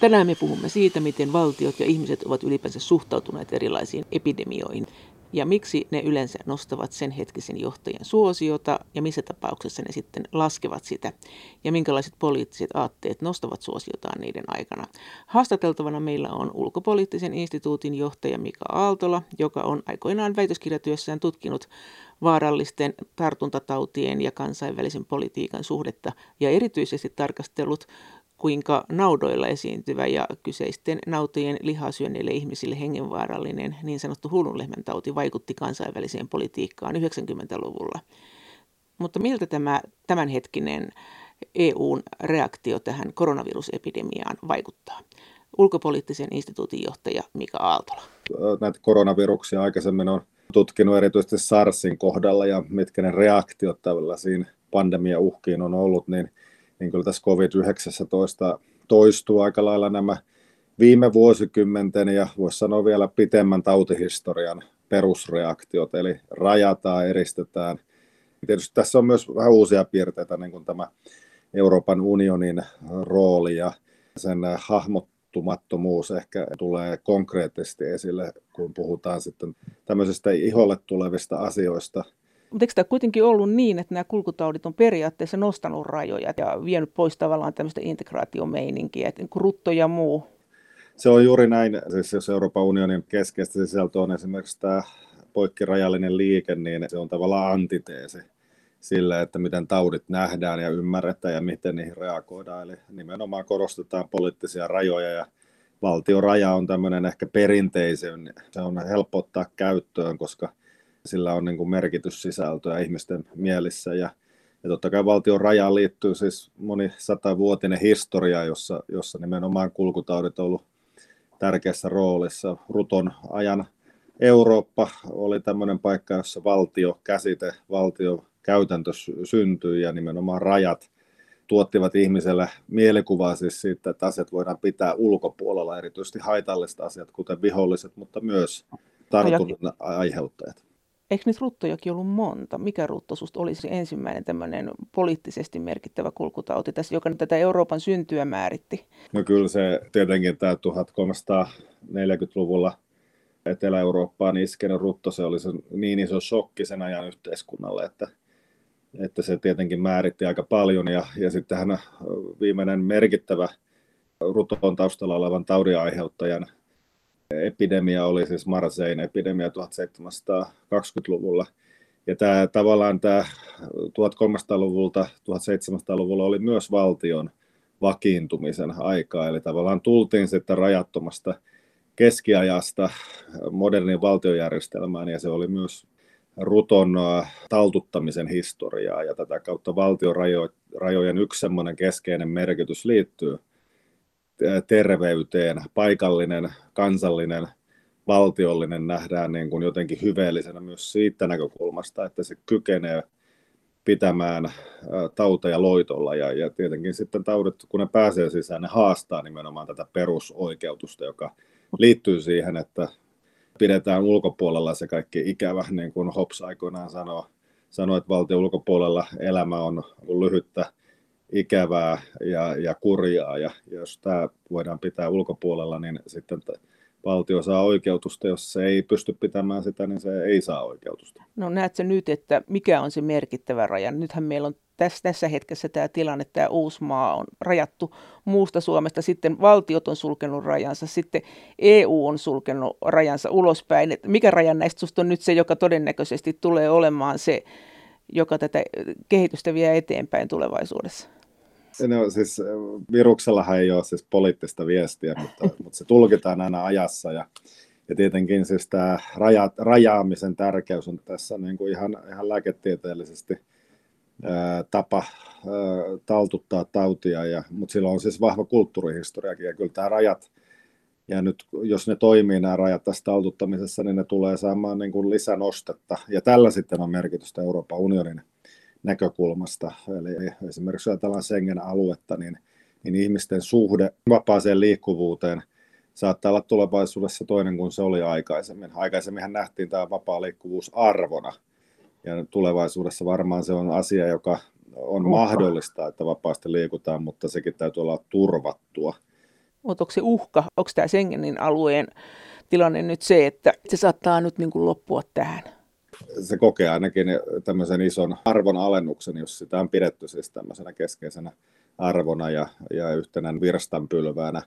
Tänään me puhumme siitä, miten valtiot ja ihmiset ovat ylipäänsä suhtautuneet erilaisiin epidemioihin ja miksi ne yleensä nostavat sen hetkisen johtajan suosiota ja missä tapauksessa ne sitten laskevat sitä ja minkälaiset poliittiset aatteet nostavat suosiotaan niiden aikana. Haastateltavana meillä on ulkopoliittisen instituutin johtaja Mika Aaltola, joka on aikoinaan väitöskirjatyössään tutkinut vaarallisten tartuntatautien ja kansainvälisen politiikan suhdetta ja erityisesti tarkastellut kuinka naudoilla esiintyvä ja kyseisten nautojen lihasyönneille ihmisille hengenvaarallinen niin sanottu hullunlehmän tauti vaikutti kansainväliseen politiikkaan 90-luvulla. Mutta miltä tämä tämänhetkinen EUn reaktio tähän koronavirusepidemiaan vaikuttaa? Ulkopoliittisen instituutin johtaja Mika Aaltola. Näitä koronaviruksia aikaisemmin on tutkinut erityisesti SARSin kohdalla ja mitkä ne reaktiot tällaisiin pandemiauhkiin on ollut, niin niin kyllä tässä COVID-19 toistuu aika lailla nämä viime vuosikymmenten ja voisi sanoa vielä pitemmän tautihistorian perusreaktiot, eli rajataan, eristetään. Tietysti tässä on myös vähän uusia piirteitä, niin kuin tämä Euroopan unionin rooli ja sen hahmottumattomuus ehkä tulee konkreettisesti esille, kun puhutaan sitten tämmöisistä iholle tulevista asioista – mutta eikö tämä kuitenkin ollut niin, että nämä kulkutaudit on periaatteessa nostanut rajoja ja vienyt pois tavallaan tämmöistä integraatiomeininkiä, että niin rutto ja muu? Se on juuri näin. Siis jos Euroopan unionin keskeistä sisältö on esimerkiksi tämä poikkirajallinen liike, niin se on tavallaan antiteesi sille, että miten taudit nähdään ja ymmärretään ja miten niihin reagoidaan. Eli nimenomaan korostetaan poliittisia rajoja ja valtioraja on tämmöinen ehkä perinteisin, se on helppo ottaa käyttöön, koska sillä on niin kuin merkityssisältöä ihmisten mielissä ja, ja totta kai valtion rajaan liittyy siis moni satavuotinen historia, jossa, jossa nimenomaan kulkutaudit on ollut tärkeässä roolissa. Ruton ajan Eurooppa oli tämmöinen paikka, jossa valtio käsite, valtio käytäntö syntyi ja nimenomaan rajat tuottivat ihmiselle mielikuvaa siis siitä, että asiat voidaan pitää ulkopuolella, erityisesti haitalliset asiat, kuten viholliset, mutta myös tartunnan aiheuttajat. Eikö niitä ruttojakin ollut monta? Mikä rutto susta olisi ensimmäinen tämmöinen poliittisesti merkittävä kulkutauti tässä, joka tätä Euroopan syntyä määritti? No kyllä se tietenkin tämä 1340-luvulla Etelä-Eurooppaan iskenyt rutto, se oli se niin iso shokki sen ajan yhteiskunnalle, että, että se tietenkin määritti aika paljon. Ja, ja sittenhän viimeinen merkittävä ruton taustalla olevan taudin aiheuttajan epidemia oli siis Marsein epidemia 1720-luvulla. Ja tämä, tavallaan tämä 1300-luvulta 1700-luvulla oli myös valtion vakiintumisen aikaa, eli tavallaan tultiin sitten rajattomasta keskiajasta modernin valtiojärjestelmään, ja se oli myös ruton taltuttamisen historiaa, ja tätä kautta valtiorajojen yksi keskeinen merkitys liittyy terveyteen, paikallinen, kansallinen, valtiollinen nähdään niin kuin jotenkin hyveellisenä myös siitä näkökulmasta, että se kykenee pitämään tauteja loitolla. Ja, ja tietenkin sitten taudit, kun ne pääsee sisään, ne haastaa nimenomaan tätä perusoikeutusta, joka liittyy siihen, että pidetään ulkopuolella se kaikki ikävä, niin kuin Hobbes aikoinaan sanoi, sanoi että valtion ulkopuolella elämä on lyhyttä ikävää ja, ja kurjaa. Ja jos tämä voidaan pitää ulkopuolella, niin sitten valtio saa oikeutusta. Jos se ei pysty pitämään sitä, niin se ei saa oikeutusta. No näetkö nyt, että mikä on se merkittävä raja? Nythän meillä on tässä, tässä hetkessä tämä tilanne, että tämä Uusmaa on rajattu muusta Suomesta, sitten valtiot on sulkenut rajansa, sitten EU on sulkenut rajansa ulospäin. Että mikä raja näistä on nyt se, joka todennäköisesti tulee olemaan se, joka tätä kehitystä vie eteenpäin tulevaisuudessa? No siis viruksellahan ei ole siis poliittista viestiä, mutta, mutta se tulkitaan aina ajassa. Ja, ja tietenkin siis tämä raja, rajaamisen tärkeys on tässä niin kuin ihan, ihan lääketieteellisesti ää, tapa ää, taltuttaa tautia, ja, mutta sillä on siis vahva kulttuurihistoriakin. Ja kyllä tämä rajat, ja nyt jos ne toimii nämä rajat tässä taltuttamisessa, niin ne tulee saamaan niin kuin lisänostetta ja tällä sitten on merkitystä Euroopan unionin näkökulmasta. Eli esimerkiksi jos ajatellaan Schengen-aluetta, niin, niin ihmisten suhde vapaaseen liikkuvuuteen saattaa olla tulevaisuudessa toinen kuin se oli aikaisemmin. Aikaisemminhan nähtiin tämä vapaa liikkuvuus arvona, ja tulevaisuudessa varmaan se on asia, joka on mahdollista, että vapaasti liikutaan, mutta sekin täytyy olla turvattua. Mutta onko se uhka, onko tämä Schengenin alueen tilanne nyt se, että se saattaa nyt niin kuin loppua tähän? Se kokee ainakin tämmöisen ison arvon alennuksen, jos sitä on pidetty siis tämmöisenä keskeisenä arvona ja, ja yhtenä virstanpylväänä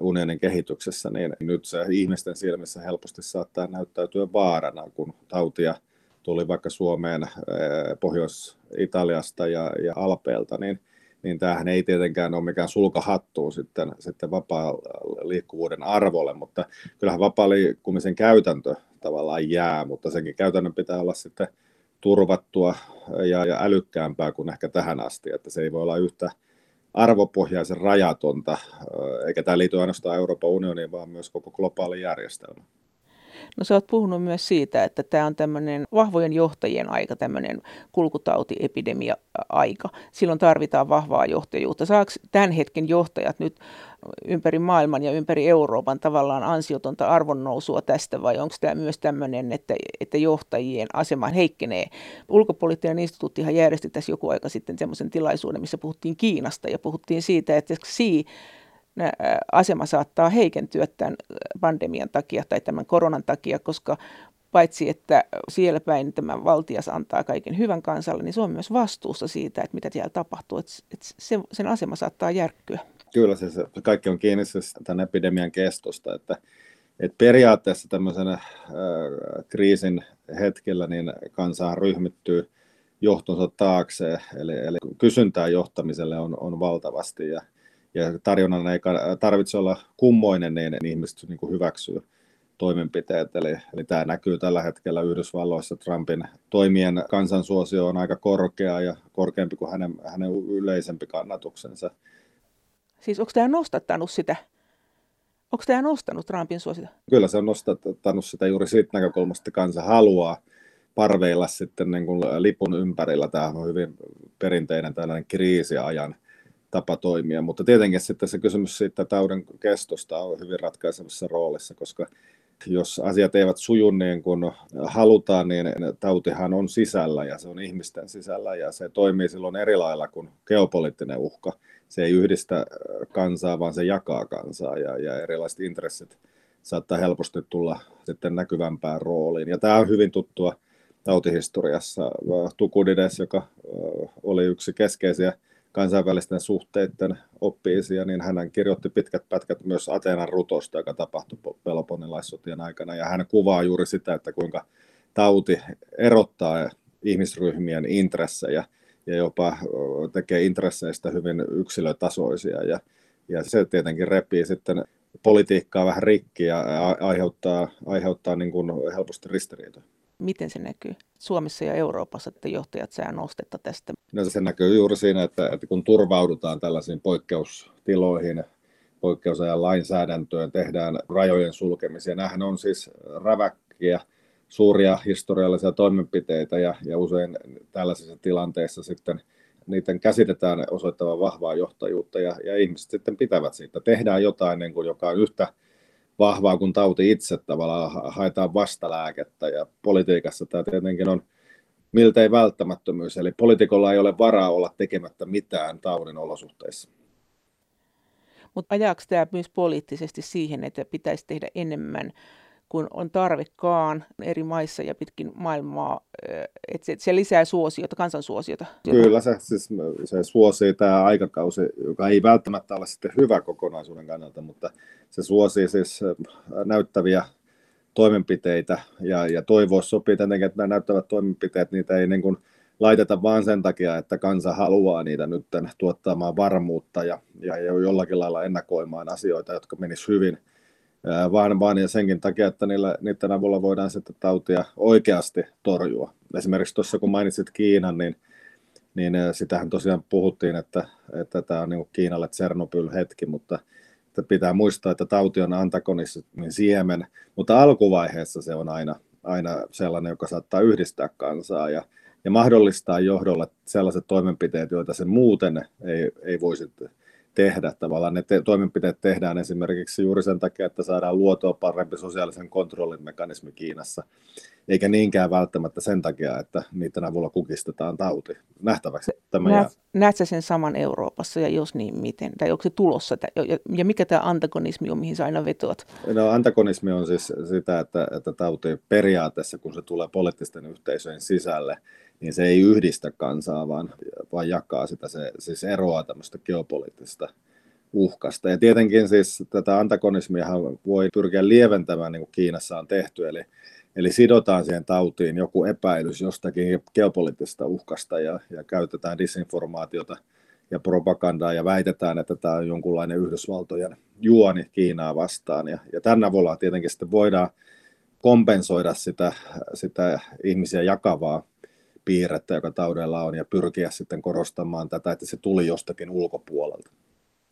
unionin kehityksessä, niin nyt se ihmisten silmissä helposti saattaa näyttäytyä vaarana, kun tautia tuli vaikka Suomeen eh, Pohjois-Italiasta ja, ja Alpeelta, niin, niin tämähän ei tietenkään ole mikään sulkahattu sitten, sitten vapaa liikkuvuuden arvolle, mutta kyllähän vapaa liikkumisen käytäntö tavallaan jää, mutta senkin käytännön pitää olla sitten turvattua ja, ja älykkäämpää kuin ehkä tähän asti, että se ei voi olla yhtä arvopohjaisen rajatonta, eikä tämä liity ainoastaan Euroopan unioniin, vaan myös koko globaali järjestelmä. No sä oot puhunut myös siitä, että tämä on tämmöinen vahvojen johtajien aika, tämmöinen kulkutautiepidemia-aika. Silloin tarvitaan vahvaa johtajuutta. Saako tämän hetken johtajat nyt ympäri maailman ja ympäri Euroopan tavallaan ansiotonta arvonnousua tästä vai onko tämä myös tämmöinen, että, että johtajien asema heikkenee? Ulkopoliittinen instituuttihan järjesti tässä joku aika sitten semmoisen tilaisuuden, missä puhuttiin Kiinasta ja puhuttiin siitä, että Xi asema saattaa heikentyä tämän pandemian takia tai tämän koronan takia, koska paitsi että siellä päin tämä valtias antaa kaiken hyvän kansalle, niin se on myös vastuussa siitä, että mitä siellä tapahtuu. Että, että se, sen asema saattaa järkkyä. Kyllä, se, se kaikki on kiinni siis tämän epidemian kestosta, että, että periaatteessa tämmöisenä äh, kriisin hetkellä niin kansaa ryhmittyy johtonsa taakse, eli, eli kysyntää johtamiselle on, on valtavasti ja, ja tarjonnan ei tarvitse olla kummoinen, niin, niin ihmiset niin kuin hyväksyy toimenpiteet. Eli, eli tämä näkyy tällä hetkellä Yhdysvalloissa. Trumpin toimien kansansuosio on aika korkea ja korkeampi kuin hänen, hänen yleisempi kannatuksensa. Siis onko tämä nostattanut sitä? Onko tämä nostanut Trumpin suosiota? Kyllä se on nostattanut sitä juuri siitä näkökulmasta, että kansa haluaa parveilla sitten niin kuin lipun ympärillä. Tämä on hyvin perinteinen tällainen kriisiajan tapa toimia, mutta tietenkin sitten se kysymys siitä taudin kestosta on hyvin ratkaisevassa roolissa, koska jos asiat eivät suju niin kuin halutaan, niin tautihan on sisällä ja se on ihmisten sisällä ja se toimii silloin eri lailla kuin geopoliittinen uhka. Se ei yhdistä kansaa, vaan se jakaa kansaa ja, ja erilaiset intressit saattaa helposti tulla sitten näkyvämpään rooliin. Ja tämä on hyvin tuttua tautihistoriassa. Tukudides, joka oli yksi keskeisiä kansainvälisten suhteiden oppiisia, niin hän kirjoitti pitkät pätkät myös Ateenan rutosta, joka tapahtui Peloponilaissotien aikana, ja hän kuvaa juuri sitä, että kuinka tauti erottaa ihmisryhmien intressejä ja jopa tekee intresseistä hyvin yksilötasoisia, ja, ja se tietenkin repii sitten politiikkaa vähän rikki ja aiheuttaa, aiheuttaa niin kuin helposti ristiriitoja miten se näkyy Suomessa ja Euroopassa, että johtajat saa nostetta tästä? No se näkyy juuri siinä, että, että kun turvaudutaan tällaisiin poikkeustiloihin, poikkeusajan lainsäädäntöön, tehdään rajojen sulkemisia. Nämähän on siis räväkkiä, suuria historiallisia toimenpiteitä ja, ja usein tällaisissa tilanteissa sitten niiden käsitetään osoittavan vahvaa johtajuutta ja, ja ihmiset sitten pitävät siitä. Tehdään jotain, niin kuin, joka on yhtä vahvaa kuin tauti itse tavallaan, haetaan vastalääkettä ja politiikassa tämä tietenkin on miltei välttämättömyys, eli poliitikolla ei ole varaa olla tekemättä mitään taudin olosuhteissa. Mutta ajaako tämä myös poliittisesti siihen, että pitäisi tehdä enemmän kun on tarvekaan eri maissa ja pitkin maailmaa, että se, se lisää suosiota, kansansuosiota. Kyllä, se, siis, se suosii tämä aikakausi, joka ei välttämättä ole sitten hyvä kokonaisuuden kannalta, mutta se suosii siis näyttäviä toimenpiteitä ja, ja toivoa sopii tietenkin, että nämä näyttävät toimenpiteet, niitä ei niin kuin laiteta vaan sen takia, että kansa haluaa niitä nyt tuottamaan varmuutta ja, ja, jollakin lailla ennakoimaan asioita, jotka menisivät hyvin – vaan, vaan ja senkin takia, että niillä, niiden avulla voidaan sitten tautia oikeasti torjua. Esimerkiksi tuossa kun mainitsit Kiinan, niin, niin sitähän tosiaan puhuttiin, että, että tämä on niin Kiinalle Tsernobyl-hetki, mutta että pitää muistaa, että tauti on antagonismin siemen, mutta alkuvaiheessa se on aina, aina sellainen, joka saattaa yhdistää kansaa ja, ja mahdollistaa johdolle sellaiset toimenpiteet, joita se muuten ei, ei voisi tehdä. Tavallaan ne te- toimenpiteet tehdään esimerkiksi juuri sen takia, että saadaan luotua parempi sosiaalisen kontrollin mekanismi Kiinassa, eikä niinkään välttämättä sen takia, että niiden avulla kukistetaan tauti. Nähtäväksi tämä Näet, jää. Näetkö sen saman Euroopassa ja jos niin miten? Tai onko se tulossa? Ja, ja mikä tämä antagonismi on, mihin sä aina vetoat? No antagonismi on siis sitä, että, että tauti periaatteessa, kun se tulee poliittisten yhteisöjen sisälle, niin se ei yhdistä kansaa, vaan, vaan jakaa sitä, se siis eroaa tämmöistä geopoliittista uhkasta. Ja tietenkin siis tätä antagonismia voi pyrkiä lieventämään, niin kuin Kiinassa on tehty, eli, eli sidotaan siihen tautiin joku epäilys jostakin geopoliittisesta uhkasta ja, ja käytetään disinformaatiota ja propagandaa ja väitetään, että tämä on jonkunlainen Yhdysvaltojen juoni Kiinaa vastaan. Ja, ja tämän avulla tietenkin sitten voidaan kompensoida sitä, sitä ihmisiä jakavaa piirrettä, joka taudella on, ja pyrkiä sitten korostamaan tätä, että se tuli jostakin ulkopuolelta.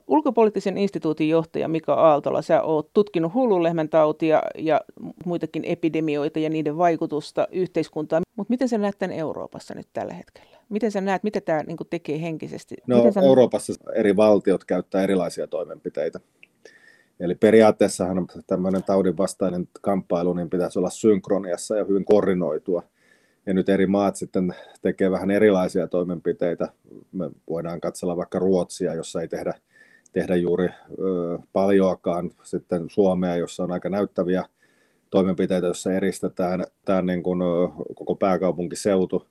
Ulkopoliittisen instituutin johtaja Mika Aaltola, sä oot tutkinut hullunlehmän tautia ja muitakin epidemioita ja niiden vaikutusta yhteiskuntaan. Mutta miten sä näet tämän Euroopassa nyt tällä hetkellä? Miten sä näet, mitä tämä niinku tekee henkisesti? No sä... Euroopassa eri valtiot käyttää erilaisia toimenpiteitä. Eli periaatteessahan tämmöinen taudin vastainen kamppailu niin pitäisi olla synkroniassa ja hyvin koordinoitua – ja nyt eri maat sitten tekee vähän erilaisia toimenpiteitä. Me voidaan katsella vaikka Ruotsia, jossa ei tehdä, tehdä juuri ö, paljoakaan, sitten Suomea, jossa on aika näyttäviä toimenpiteitä, joissa eristetään tämän niin kuin, koko pääkaupunkiseutu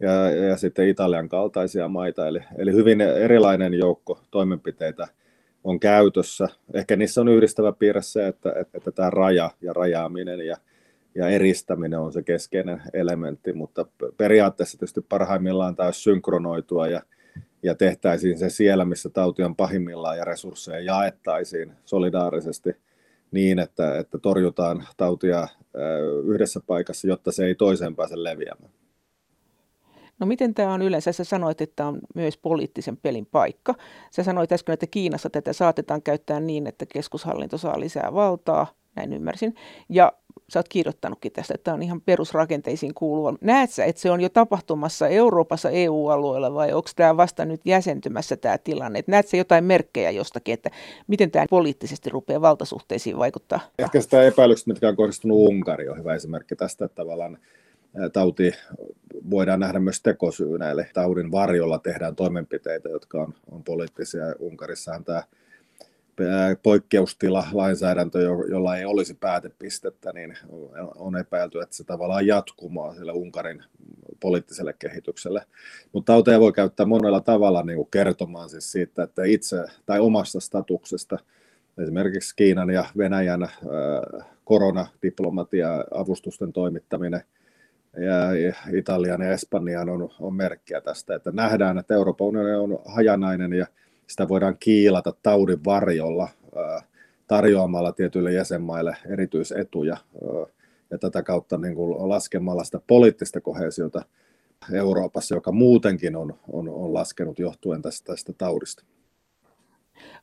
ja, ja sitten Italian kaltaisia maita. Eli, eli hyvin erilainen joukko toimenpiteitä on käytössä. Ehkä niissä on yhdistävä piirre se, että, että, että tämä raja ja rajaaminen ja ja eristäminen on se keskeinen elementti, mutta periaatteessa tietysti parhaimmillaan olisi synkronoitua ja, ja tehtäisiin se siellä, missä tauti on pahimmillaan ja resursseja jaettaisiin solidaarisesti niin, että, että torjutaan tautia yhdessä paikassa, jotta se ei toiseen pääse leviämään. No miten tämä on yleensä? Sä sanoit, että tämä on myös poliittisen pelin paikka. Sä sanoit äsken, että Kiinassa tätä saatetaan käyttää niin, että keskushallinto saa lisää valtaa, näin ymmärsin. Ja sä oot kirjoittanutkin tästä, että tämä on ihan perusrakenteisiin kuuluva. Näet sä, että se on jo tapahtumassa Euroopassa EU-alueella vai onko tämä vasta nyt jäsentymässä tämä tilanne? näet sä jotain merkkejä jostakin, että miten tämä poliittisesti rupeaa valtasuhteisiin vaikuttaa? Ehkä sitä epäilykset, mitkä on kohdistunut Unkari, on hyvä esimerkki tästä, että tavallaan tauti voidaan nähdä myös tekosyynä, eli taudin varjolla tehdään toimenpiteitä, jotka on, on poliittisia. Unkarissahan tämä poikkeustila lainsäädäntö, jolla ei olisi päätepistettä, niin on epäilty, että se tavallaan jatkumaa sille Unkarin poliittiselle kehitykselle. Mutta tauteja voi käyttää monella tavalla niin kuin kertomaan siis siitä, että itse tai omasta statuksesta, esimerkiksi Kiinan ja Venäjän koronadiplomatia, avustusten toimittaminen ja Italian ja Espanjan on, on merkkiä tästä, että nähdään, että Euroopan unioni on hajanainen ja sitä voidaan kiilata taudin varjolla tarjoamalla tietyille jäsenmaille erityisetuja ja tätä kautta niin kuin laskemalla sitä poliittista kohesiota Euroopassa, joka muutenkin on, on, on laskenut johtuen tästä, tästä taudista.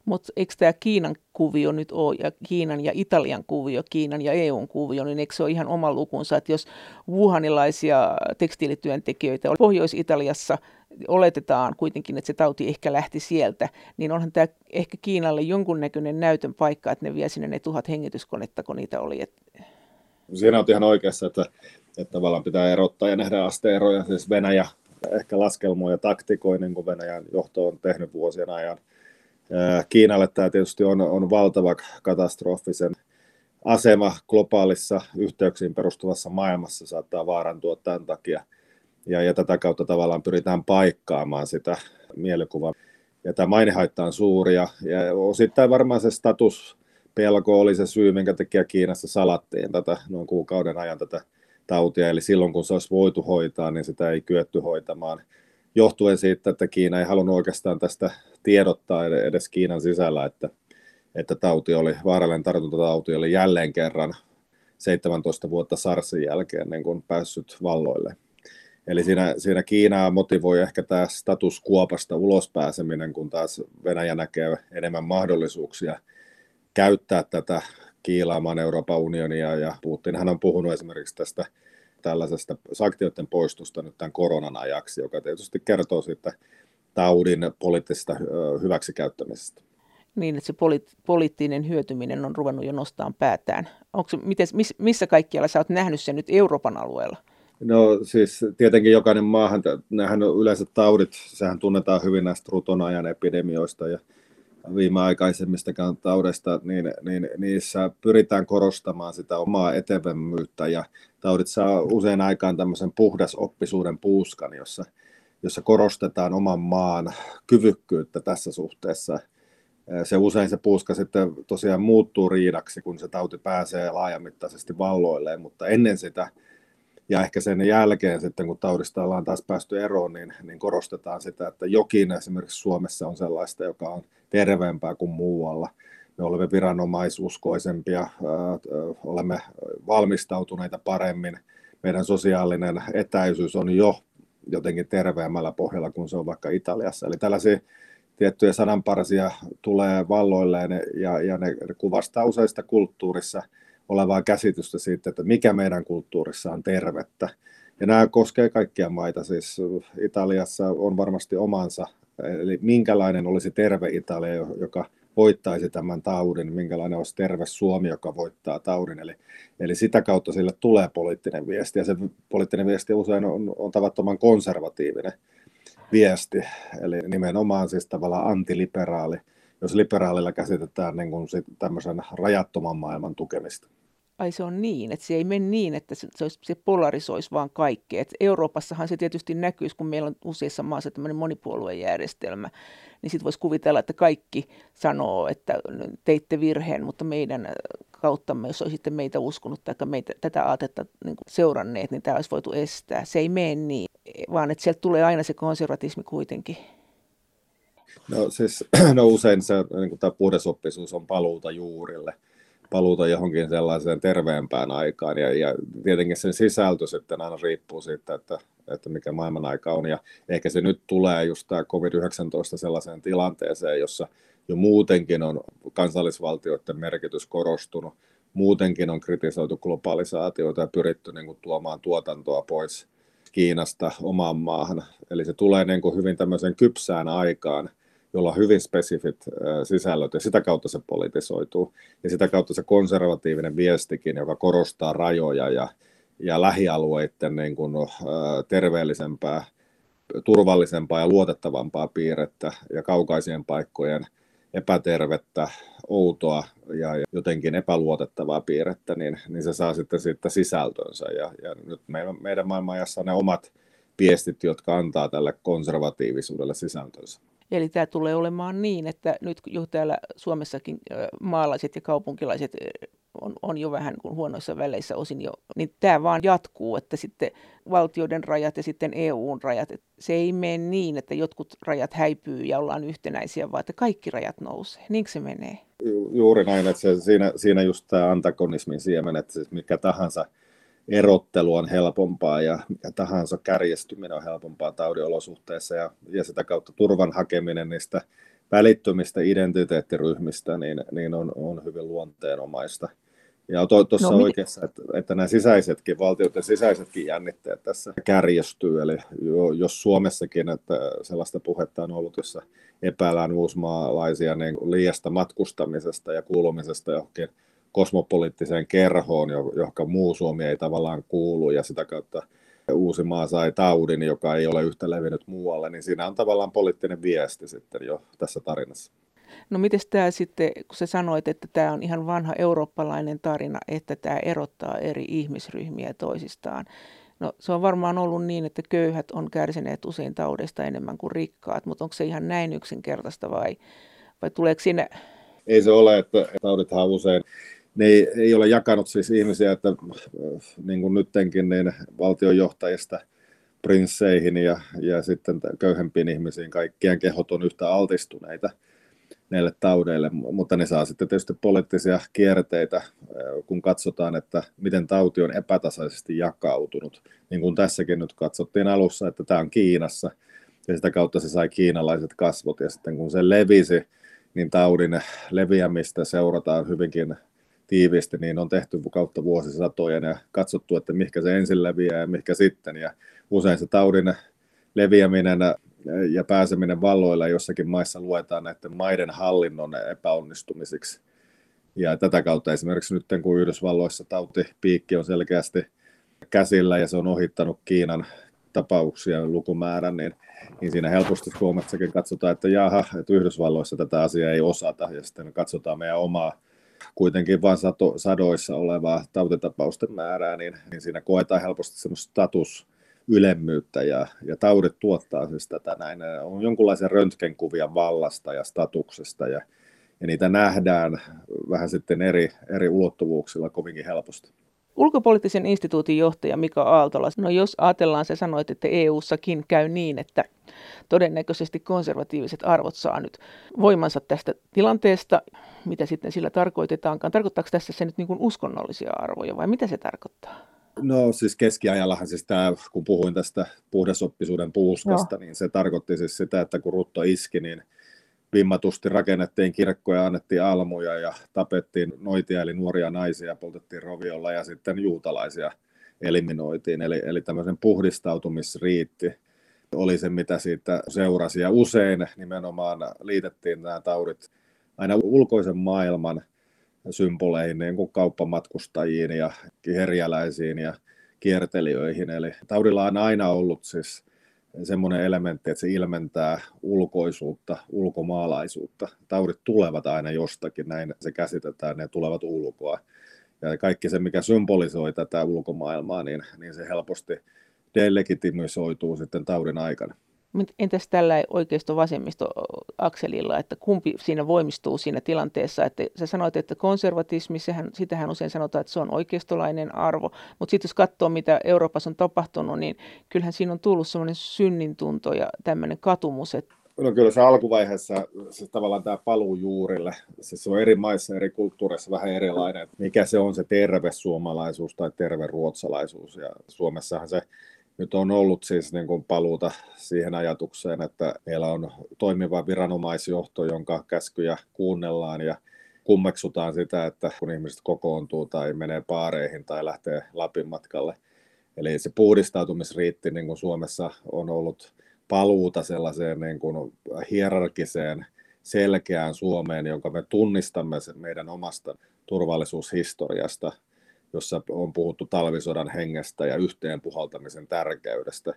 Mutta eikö tämä Kiinan kuvio nyt ole, ja Kiinan ja Italian kuvio, Kiinan ja EUn kuvio, niin eikö se ole ihan oma lukunsa, että jos wuhanilaisia tekstiilityöntekijöitä on Pohjois-Italiassa, oletetaan kuitenkin, että se tauti ehkä lähti sieltä, niin onhan tämä ehkä Kiinalle jonkunnäköinen näytön paikka, että ne vie sinne ne tuhat hengityskonetta, kun niitä oli. Siinä on ihan oikeassa, että, että tavallaan pitää erottaa ja nähdä asteeroja, siis Venäjä ehkä laskelmoja taktikoinen, niin kuin Venäjän johto on tehnyt vuosien ajan – Kiinalle tämä tietysti on, on valtava katastrofisen asema globaalissa yhteyksiin perustuvassa maailmassa saattaa vaarantua tämän takia. Ja, ja tätä kautta tavallaan pyritään paikkaamaan sitä mielikuvaa. Ja tämä mainehaitta on suuri ja, ja osittain varmaan se status pelko oli se syy, minkä takia Kiinassa salattiin tätä noin kuukauden ajan tätä tautia. Eli silloin kun se olisi voitu hoitaa, niin sitä ei kyetty hoitamaan johtuen siitä, että Kiina ei halunnut oikeastaan tästä tiedottaa edes Kiinan sisällä, että, että tauti oli, vaarallinen tartuntatauti oli jälleen kerran 17 vuotta SARSin jälkeen niin kuin päässyt valloille. Eli siinä, siinä Kiinaa motivoi ehkä tämä statuskuopasta ulospääseminen, kun taas Venäjä näkee enemmän mahdollisuuksia käyttää tätä kiilaamaan Euroopan unionia. Ja Putinhan on puhunut esimerkiksi tästä tällaisesta sanktioiden poistosta nyt tämän koronan ajaksi, joka tietysti kertoo siitä taudin poliittisesta hyväksikäyttämisestä. Niin, että se poli- poliittinen hyötyminen on ruvennut jo nostamaan päätään. Onko, miten, miss, missä kaikkialla sä oot nähnyt sen nyt Euroopan alueella? No siis tietenkin jokainen maahan, nämähän on yleensä taudit, sehän tunnetaan hyvin näistä ruton ajan epidemioista ja viimeaikaisemmistakaan taudeista, niin, niin niissä pyritään korostamaan sitä omaa etevemmyyttä ja taudit saa usein aikaan tämmöisen puhdasoppisuuden puuskan, jossa, jossa korostetaan oman maan kyvykkyyttä tässä suhteessa. Se usein se puuska sitten tosiaan muuttuu riidaksi, kun se tauti pääsee laajamittaisesti valloilleen, mutta ennen sitä ja ehkä sen jälkeen sitten, kun taudista ollaan taas päästy eroon, niin, niin korostetaan sitä, että jokin esimerkiksi Suomessa on sellaista, joka on terveempää kuin muualla. Me olemme viranomaisuskoisempia, olemme valmistautuneita paremmin. Meidän sosiaalinen etäisyys on jo jotenkin terveemmällä pohjalla kuin se on vaikka Italiassa. Eli tällaisia tiettyjä sananparsia tulee valloilleen ja, ja ne kuvastaa useista kulttuurissa – olevaa käsitystä siitä, että mikä meidän kulttuurissa on tervettä. Ja nämä koskee kaikkia maita, siis Italiassa on varmasti omansa, eli minkälainen olisi terve Italia, joka voittaisi tämän taudin, minkälainen olisi terve Suomi, joka voittaa taudin. Eli, eli sitä kautta sille tulee poliittinen viesti, ja se poliittinen viesti usein on, on tavattoman konservatiivinen viesti, eli nimenomaan siis tavallaan antiliberaali, jos liberaalilla käsitetään niin kuin sit tämmöisen rajattoman maailman tukemista ai se on niin, että se ei mene niin, että se, se, olisi, se polarisoisi vaan kaikkea. Et Euroopassahan se tietysti näkyisi, kun meillä on useissa maissa tämmöinen monipuoluejärjestelmä, niin sitten voisi kuvitella, että kaikki sanoo, että teitte virheen, mutta meidän kauttamme, jos olisitte meitä uskonut tai meitä, tätä aatetta niin seuranneet, niin tämä olisi voitu estää. Se ei mene niin, vaan että sieltä tulee aina se konservatismi kuitenkin. No siis no usein se niin tämä puhdasoppisuus on paluuta juurille paluuta johonkin sellaiseen terveempään aikaan. Ja, ja tietenkin sen sisältö sitten aina riippuu siitä, että, että mikä maailman aika on. Ja ehkä se nyt tulee just tämä COVID-19 sellaiseen tilanteeseen, jossa jo muutenkin on kansallisvaltioiden merkitys korostunut. Muutenkin on kritisoitu globalisaatioita ja pyritty niin kuin, tuomaan tuotantoa pois Kiinasta omaan maahan. Eli se tulee niin kuin, hyvin tämmöiseen kypsään aikaan, jolla on hyvin spesifit sisällöt ja sitä kautta se politisoituu. Ja sitä kautta se konservatiivinen viestikin, joka korostaa rajoja ja, ja lähialueiden niin kuin, terveellisempää, turvallisempaa ja luotettavampaa piirrettä ja kaukaisien paikkojen epätervettä, outoa ja jotenkin epäluotettavaa piirrettä, niin, niin se saa sitten siitä sisältönsä. Ja, ja nyt meidän, meidän maailmanajassa ne omat viestit, jotka antaa tälle konservatiivisuudelle sisältönsä. Eli tämä tulee olemaan niin, että nyt jo täällä Suomessakin maalaiset ja kaupunkilaiset on, on jo vähän kuin huonoissa väleissä osin jo, niin tämä vaan jatkuu, että sitten valtioiden rajat ja sitten EUn rajat, se ei mene niin, että jotkut rajat häipyy ja ollaan yhtenäisiä, vaan että kaikki rajat nousee. Niinkö se menee? Juuri näin, että se, siinä, siinä just tämä antagonismin siemen, että siis mikä tahansa – erottelu on helpompaa ja mikä tahansa kärjestyminen on helpompaa taudiolosuhteissa ja, ja sitä kautta turvan hakeminen niistä välittömistä identiteettiryhmistä niin, niin on, on hyvin luonteenomaista. Ja tuossa no, oikeassa, että, että nämä sisäisetkin, valtioiden sisäisetkin jännitteet tässä kärjestyy. Eli jos Suomessakin, että sellaista puhetta on ollut, jossa epäillään uusmaalaisia niin liiasta matkustamisesta ja kuulumisesta johonkin kosmopoliittiseen kerhoon, johon muu Suomi ei tavallaan kuulu, ja sitä kautta Uusimaa sai taudin, joka ei ole yhtä levinnyt muualle, niin siinä on tavallaan poliittinen viesti sitten jo tässä tarinassa. No miten tämä sitten, kun sä sanoit, että tämä on ihan vanha eurooppalainen tarina, että tämä erottaa eri ihmisryhmiä toisistaan. No se on varmaan ollut niin, että köyhät on kärsineet usein taudesta enemmän kuin rikkaat, mutta onko se ihan näin yksinkertaista vai, vai tuleeko sinne? Ei se ole, että taudithan usein ne ei, ei ole jakanut siis ihmisiä, että niin kuin nyttenkin niin valtionjohtajista prinsseihin ja, ja sitten köyhempiin ihmisiin kaikkien kehot on yhtä altistuneita näille taudeille, mutta ne saa sitten tietysti poliittisia kierteitä, kun katsotaan, että miten tauti on epätasaisesti jakautunut. Niin kuin tässäkin nyt katsottiin alussa, että tämä on Kiinassa, ja sitä kautta se sai kiinalaiset kasvot, ja sitten kun se levisi, niin taudin leviämistä seurataan hyvinkin tiiviisti, niin on tehty kautta vuosisatojen ja katsottu, että mihinkä se ensin leviää ja mihinkä sitten. Ja usein se taudin leviäminen ja pääseminen valloille jossakin maissa luetaan näiden maiden hallinnon epäonnistumisiksi. Ja tätä kautta esimerkiksi nyt kun Yhdysvalloissa tautipiikki on selkeästi käsillä ja se on ohittanut Kiinan tapauksia lukumäärän, niin, niin siinä helposti Suomessakin katsotaan, että jaha, että Yhdysvalloissa tätä asiaa ei osata, ja sitten katsotaan meidän omaa kuitenkin vain sato, sadoissa olevaa tautitapausten määrää, niin, niin siinä koetaan helposti semmoista status ylemmyyttä ja, ja taudit tuottaa siis tätä näin. On jonkunlaisia röntgenkuvia vallasta ja statuksesta ja, ja niitä nähdään vähän sitten eri, eri ulottuvuuksilla kovinkin helposti. Ulkopoliittisen instituutin johtaja Mika Aaltola, no jos ajatellaan, se sanoit, että EU-sakin käy niin, että todennäköisesti konservatiiviset arvot saa nyt voimansa tästä tilanteesta, mitä sitten sillä tarkoitetaankaan. Tarkoittaako tässä se nyt niin kuin uskonnollisia arvoja vai mitä se tarkoittaa? No siis keskiajallahan siis tämä, kun puhuin tästä puhdasoppisuuden puuskasta, no. niin se tarkoitti siis sitä, että kun rutto iski, niin vimmatusti rakennettiin kirkkoja, annettiin almuja ja tapettiin noitia eli nuoria naisia, poltettiin roviolla ja sitten juutalaisia eliminoitiin. Eli, eli tämmöisen puhdistautumisriitti oli se, mitä siitä seurasi. Ja usein nimenomaan liitettiin nämä taudit aina ulkoisen maailman symboleihin, niin kuin kauppamatkustajiin ja herjäläisiin ja kiertelijöihin. Eli taudilla on aina ollut siis semmoinen elementti, että se ilmentää ulkoisuutta, ulkomaalaisuutta. Taudit tulevat aina jostakin, näin se käsitetään, ne tulevat ulkoa. Ja kaikki se, mikä symbolisoi tätä ulkomaailmaa, niin, niin se helposti delegitimisoituu sitten taudin aikana. Entäs tällä oikeisto-vasemmisto-akselilla, että kumpi siinä voimistuu siinä tilanteessa? Että sä sanoit, että konservatismi, sehän, sitähän usein sanotaan, että se on oikeistolainen arvo, mutta sitten jos katsoo, mitä Euroopassa on tapahtunut, niin kyllähän siinä on tullut semmoinen synnintunto ja tämmöinen katumus, että No kyllä se alkuvaiheessa, se tavallaan tämä paluu juurille, siis se on eri maissa, eri kulttuureissa vähän erilainen, mikä se on se terve suomalaisuus tai terve ruotsalaisuus. Ja Suomessahan se nyt on ollut siis niin kuin paluuta siihen ajatukseen, että meillä on toimiva viranomaisjohto, jonka käskyjä kuunnellaan ja kummeksutaan sitä, että kun ihmiset kokoontuu tai menee paareihin tai lähtee Lapin matkalle. Eli se puhdistautumisriitti niin kuin Suomessa on ollut paluuta sellaiseen niin kuin hierarkiseen selkeään Suomeen, jonka me tunnistamme meidän omasta turvallisuushistoriasta – jossa on puhuttu talvisodan hengestä ja yhteen puhaltamisen tärkeydestä.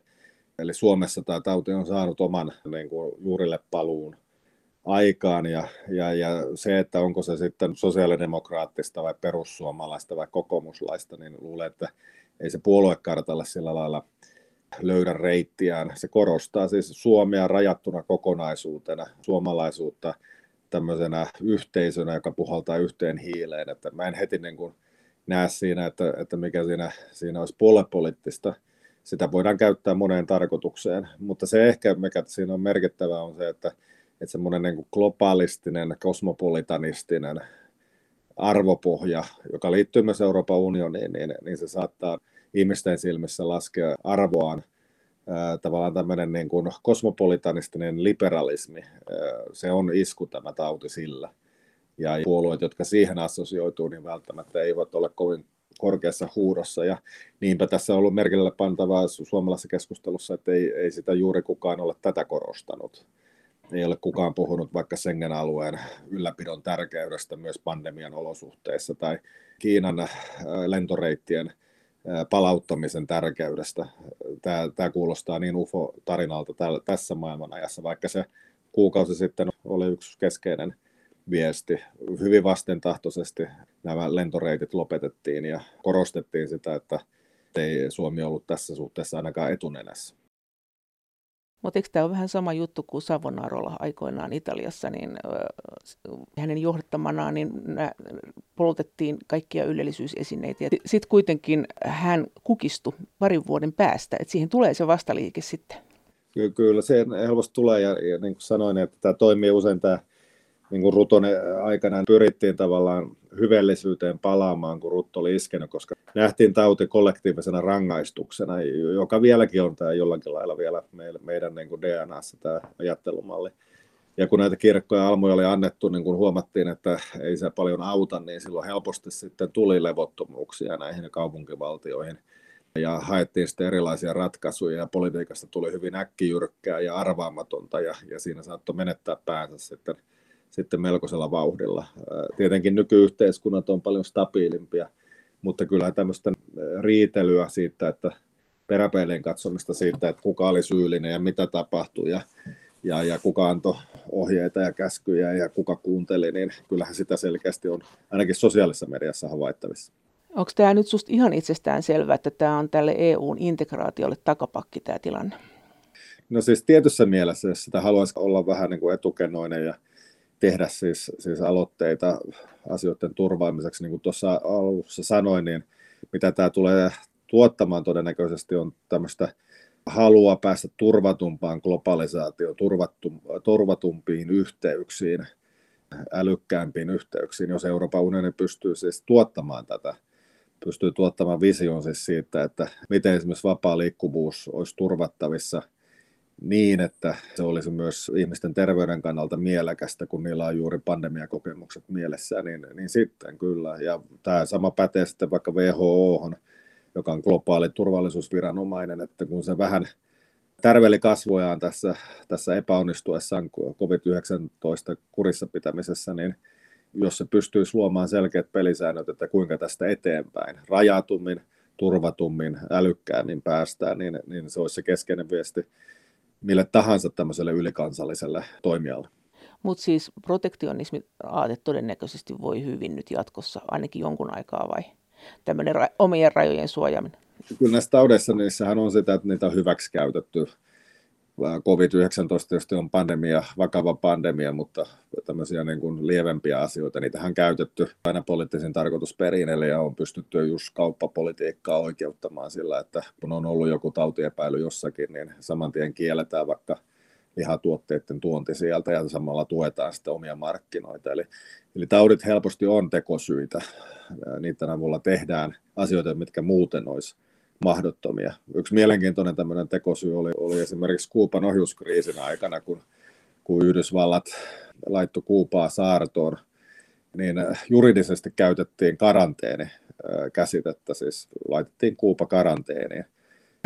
Eli Suomessa tämä tauti on saanut oman niin kuin, juurille paluun aikaan ja, ja, ja se, että onko se sitten sosiaalidemokraattista vai perussuomalaista vai kokoomuslaista, niin luulen, että ei se puoluekartalle sillä lailla löydä reittiään. Se korostaa siis Suomea rajattuna kokonaisuutena, suomalaisuutta tämmöisenä yhteisönä, joka puhaltaa yhteen hiileen. Että mä en heti niin kuin näe siinä, että, että mikä siinä, siinä olisi puoluepoliittista. Sitä voidaan käyttää moneen tarkoitukseen, mutta se ehkä, mikä siinä on merkittävää, on se, että, että semmoinen niin globalistinen, kosmopolitanistinen arvopohja, joka liittyy myös Euroopan unioniin, niin, niin se saattaa ihmisten silmissä laskea arvoaan tavallaan tämmöinen niin kuin kosmopolitanistinen liberalismi, se on isku tämä tauti sillä ja puolueet, jotka siihen assosioituu, niin välttämättä eivät ole kovin korkeassa huudossa. Ja niinpä tässä on ollut merkillä pantavaa suomalaisessa keskustelussa, että ei, ei sitä juuri kukaan ole tätä korostanut. Ei ole kukaan puhunut vaikka Schengen-alueen ylläpidon tärkeydestä myös pandemian olosuhteissa tai Kiinan äh, lentoreittien äh, palauttamisen tärkeydestä. Tämä, tämä kuulostaa niin UFO-tarinalta tässä maailmanajassa, vaikka se kuukausi sitten oli yksi keskeinen viesti. Hyvin vastentahtoisesti nämä lentoreitit lopetettiin ja korostettiin sitä, että ei Suomi ollut tässä suhteessa ainakaan etunenässä. Mutta eikö tämä ole vähän sama juttu kuin Savonarolla aikoinaan Italiassa, niin hänen johdattamanaan niin poltettiin kaikkia ylellisyysesineitä. Sitten kuitenkin hän kukistui parin vuoden päästä, että siihen tulee se vastaliike sitten. Kyllä, se helposti tulee ja, ja niin kuin sanoin, että tämä toimii usein tämä niin kuin Ruton aikana pyrittiin tavallaan hyvellisyyteen palaamaan, kun Rutto oli iskenyt, koska nähtiin tauti kollektiivisena rangaistuksena, joka vieläkin on tämä jollakin lailla vielä meidän niin kuin DNAssa tämä ajattelumalli. Ja kun näitä kirkkoja almoja oli annettu, niin kun huomattiin, että ei se paljon auta, niin silloin helposti sitten tuli levottomuuksia näihin kaupunkivaltioihin. ja haettiin sitten erilaisia ratkaisuja ja politiikasta tuli hyvin äkkijyrkkää ja arvaamatonta ja, ja siinä saattoi menettää päänsä sitten, sitten melkoisella vauhdilla. Tietenkin nykyyhteiskunnat on paljon stabiilimpia, mutta kyllä tämmöistä riitelyä siitä, että peräpeilin katsomista siitä, että kuka oli syyllinen ja mitä tapahtui ja, ja, ja kuka antoi ohjeita ja käskyjä ja kuka kuunteli, niin kyllähän sitä selkeästi on ainakin sosiaalisessa mediassa havaittavissa. Onko tämä nyt susta ihan itsestään selvää, että tämä on tälle EUn integraatiolle takapakki tämä tilanne? No siis tietyssä mielessä, jos sitä haluaisi olla vähän niin kuin etukenoinen ja tehdä siis, siis aloitteita asioiden turvaamiseksi, niin kuin tuossa alussa sanoin, niin mitä tämä tulee tuottamaan todennäköisesti on tämmöistä halua päästä turvatumpaan globalisaatioon, turvatumpiin yhteyksiin, älykkäämpiin yhteyksiin, jos Euroopan unioni pystyy siis tuottamaan tätä, pystyy tuottamaan vision siis siitä, että miten esimerkiksi vapaa liikkuvuus olisi turvattavissa niin, että se olisi myös ihmisten terveyden kannalta mielekästä, kun niillä on juuri pandemiakokemukset mielessä, niin, niin sitten kyllä. Ja tämä sama pätee sitten vaikka WHO, joka on globaali turvallisuusviranomainen, että kun se vähän tärveli kasvojaan tässä, tässä epäonnistuessaan COVID-19 kurissa pitämisessä, niin jos se pystyisi luomaan selkeät pelisäännöt, että kuinka tästä eteenpäin rajatummin, turvatummin, älykkäämmin päästään, niin, niin se olisi se keskeinen viesti mille tahansa tämmöiselle ylikansalliselle toimijalle. Mutta siis protektionismi aate todennäköisesti voi hyvin nyt jatkossa, ainakin jonkun aikaa vai tämmöinen ra- omien rajojen suojaaminen? Kyllä näissä taudeissa niissähän on sitä, että niitä on hyväksi käytetty COVID-19 tietysti on pandemia, vakava pandemia, mutta tämmöisiä niin kuin lievempiä asioita, niitähän on käytetty aina poliittisen tarkoitusperiin, eli on pystytty just kauppapolitiikkaa oikeuttamaan sillä, että kun on ollut joku tautiepäily jossakin, niin saman tien kielletään vaikka lihatuotteiden tuonti sieltä ja samalla tuetaan sitten omia markkinoita. Eli, eli taudit helposti on tekosyitä. Niiden avulla tehdään asioita, mitkä muuten olisi mahdottomia. Yksi mielenkiintoinen tämmöinen tekosyy oli, oli esimerkiksi Kuupan ohjuskriisin aikana, kun, kun Yhdysvallat laittoi Kuupaa saartoon, niin juridisesti käytettiin karanteeni käsitettä, siis laitettiin Kuupa karanteeniin.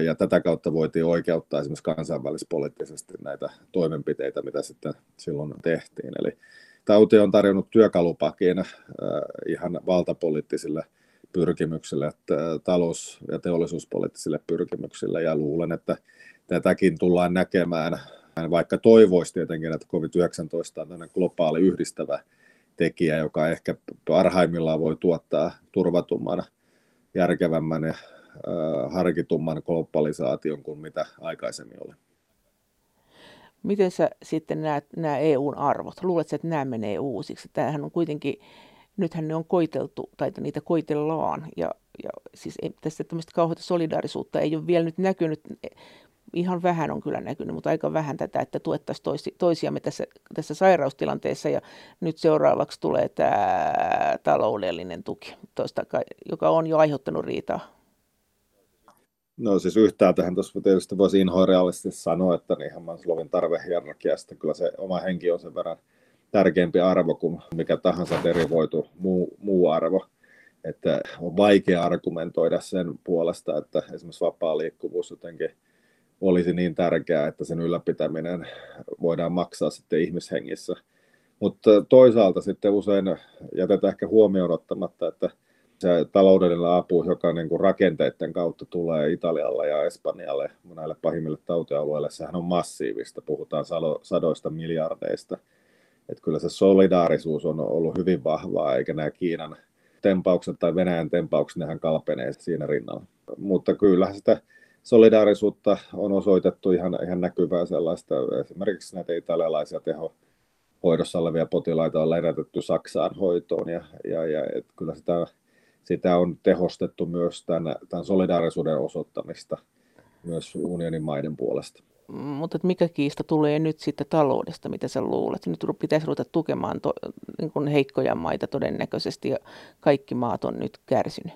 Ja tätä kautta voitiin oikeuttaa esimerkiksi kansainvälispoliittisesti näitä toimenpiteitä, mitä sitten silloin tehtiin. Eli tauti on tarjonnut työkalupakin ihan valtapoliittisille pyrkimyksille, talous- ja teollisuuspoliittisille pyrkimyksille, ja luulen, että tätäkin tullaan näkemään, vaikka toivoisi tietenkin, että COVID-19 on tämmöinen globaali yhdistävä tekijä, joka ehkä parhaimmillaan voi tuottaa turvatumman, järkevämmän ja harkitumman globalisaation kuin mitä aikaisemmin oli. Miten sä sitten näet nämä EUn arvot? Luuletko, että nämä menee uusiksi? Tämähän on kuitenkin nythän ne on koiteltu, tai niitä koitellaan, ja, ja siis ei, tässä tämmöistä kauheata solidaarisuutta ei ole vielä nyt näkynyt, ihan vähän on kyllä näkynyt, mutta aika vähän tätä, että tuettaisiin toisi, toisiamme tässä, tässä sairaustilanteessa, ja nyt seuraavaksi tulee tämä taloudellinen tuki, toista, joka on jo aiheuttanut riitaa. No siis yhtäältähän tuossa tietysti voisi inhoreaalisesti sanoa, että niin Maslovin tarvehierarkiasta kyllä se oma henki on sen verran tärkeämpi arvo kuin mikä tahansa derivoitu muu, muu arvo. Että on vaikea argumentoida sen puolesta, että esimerkiksi vapaa liikkuvuus jotenkin olisi niin tärkeää, että sen ylläpitäminen voidaan maksaa sitten ihmishengissä. Mutta toisaalta sitten usein jätetään ehkä huomioon ottamatta, että se taloudellinen apu, joka niin kuin rakenteiden kautta tulee Italialle ja Espanjalle, näille pahimmille tautialueille, sehän on massiivista. Puhutaan sadoista miljardeista – että kyllä se solidaarisuus on ollut hyvin vahvaa, eikä nämä Kiinan tempaukset tai Venäjän tempaukset, nehän kalpenee siinä rinnalla. Mutta kyllä sitä solidaarisuutta on osoitettu ihan, ihan näkyvää sellaista. Esimerkiksi näitä italialaisia teho hoidossa olevia potilaita on lähetetty Saksaan hoitoon ja, ja, ja et kyllä sitä, sitä on tehostettu myös tämän, tämän solidaarisuuden osoittamista myös unionin maiden puolesta. Mutta mikä kiista tulee nyt sitten taloudesta, mitä sä luulet? Nyt pitäisi ruveta tukemaan to, niin kuin heikkoja maita todennäköisesti ja kaikki maat on nyt kärsinyt.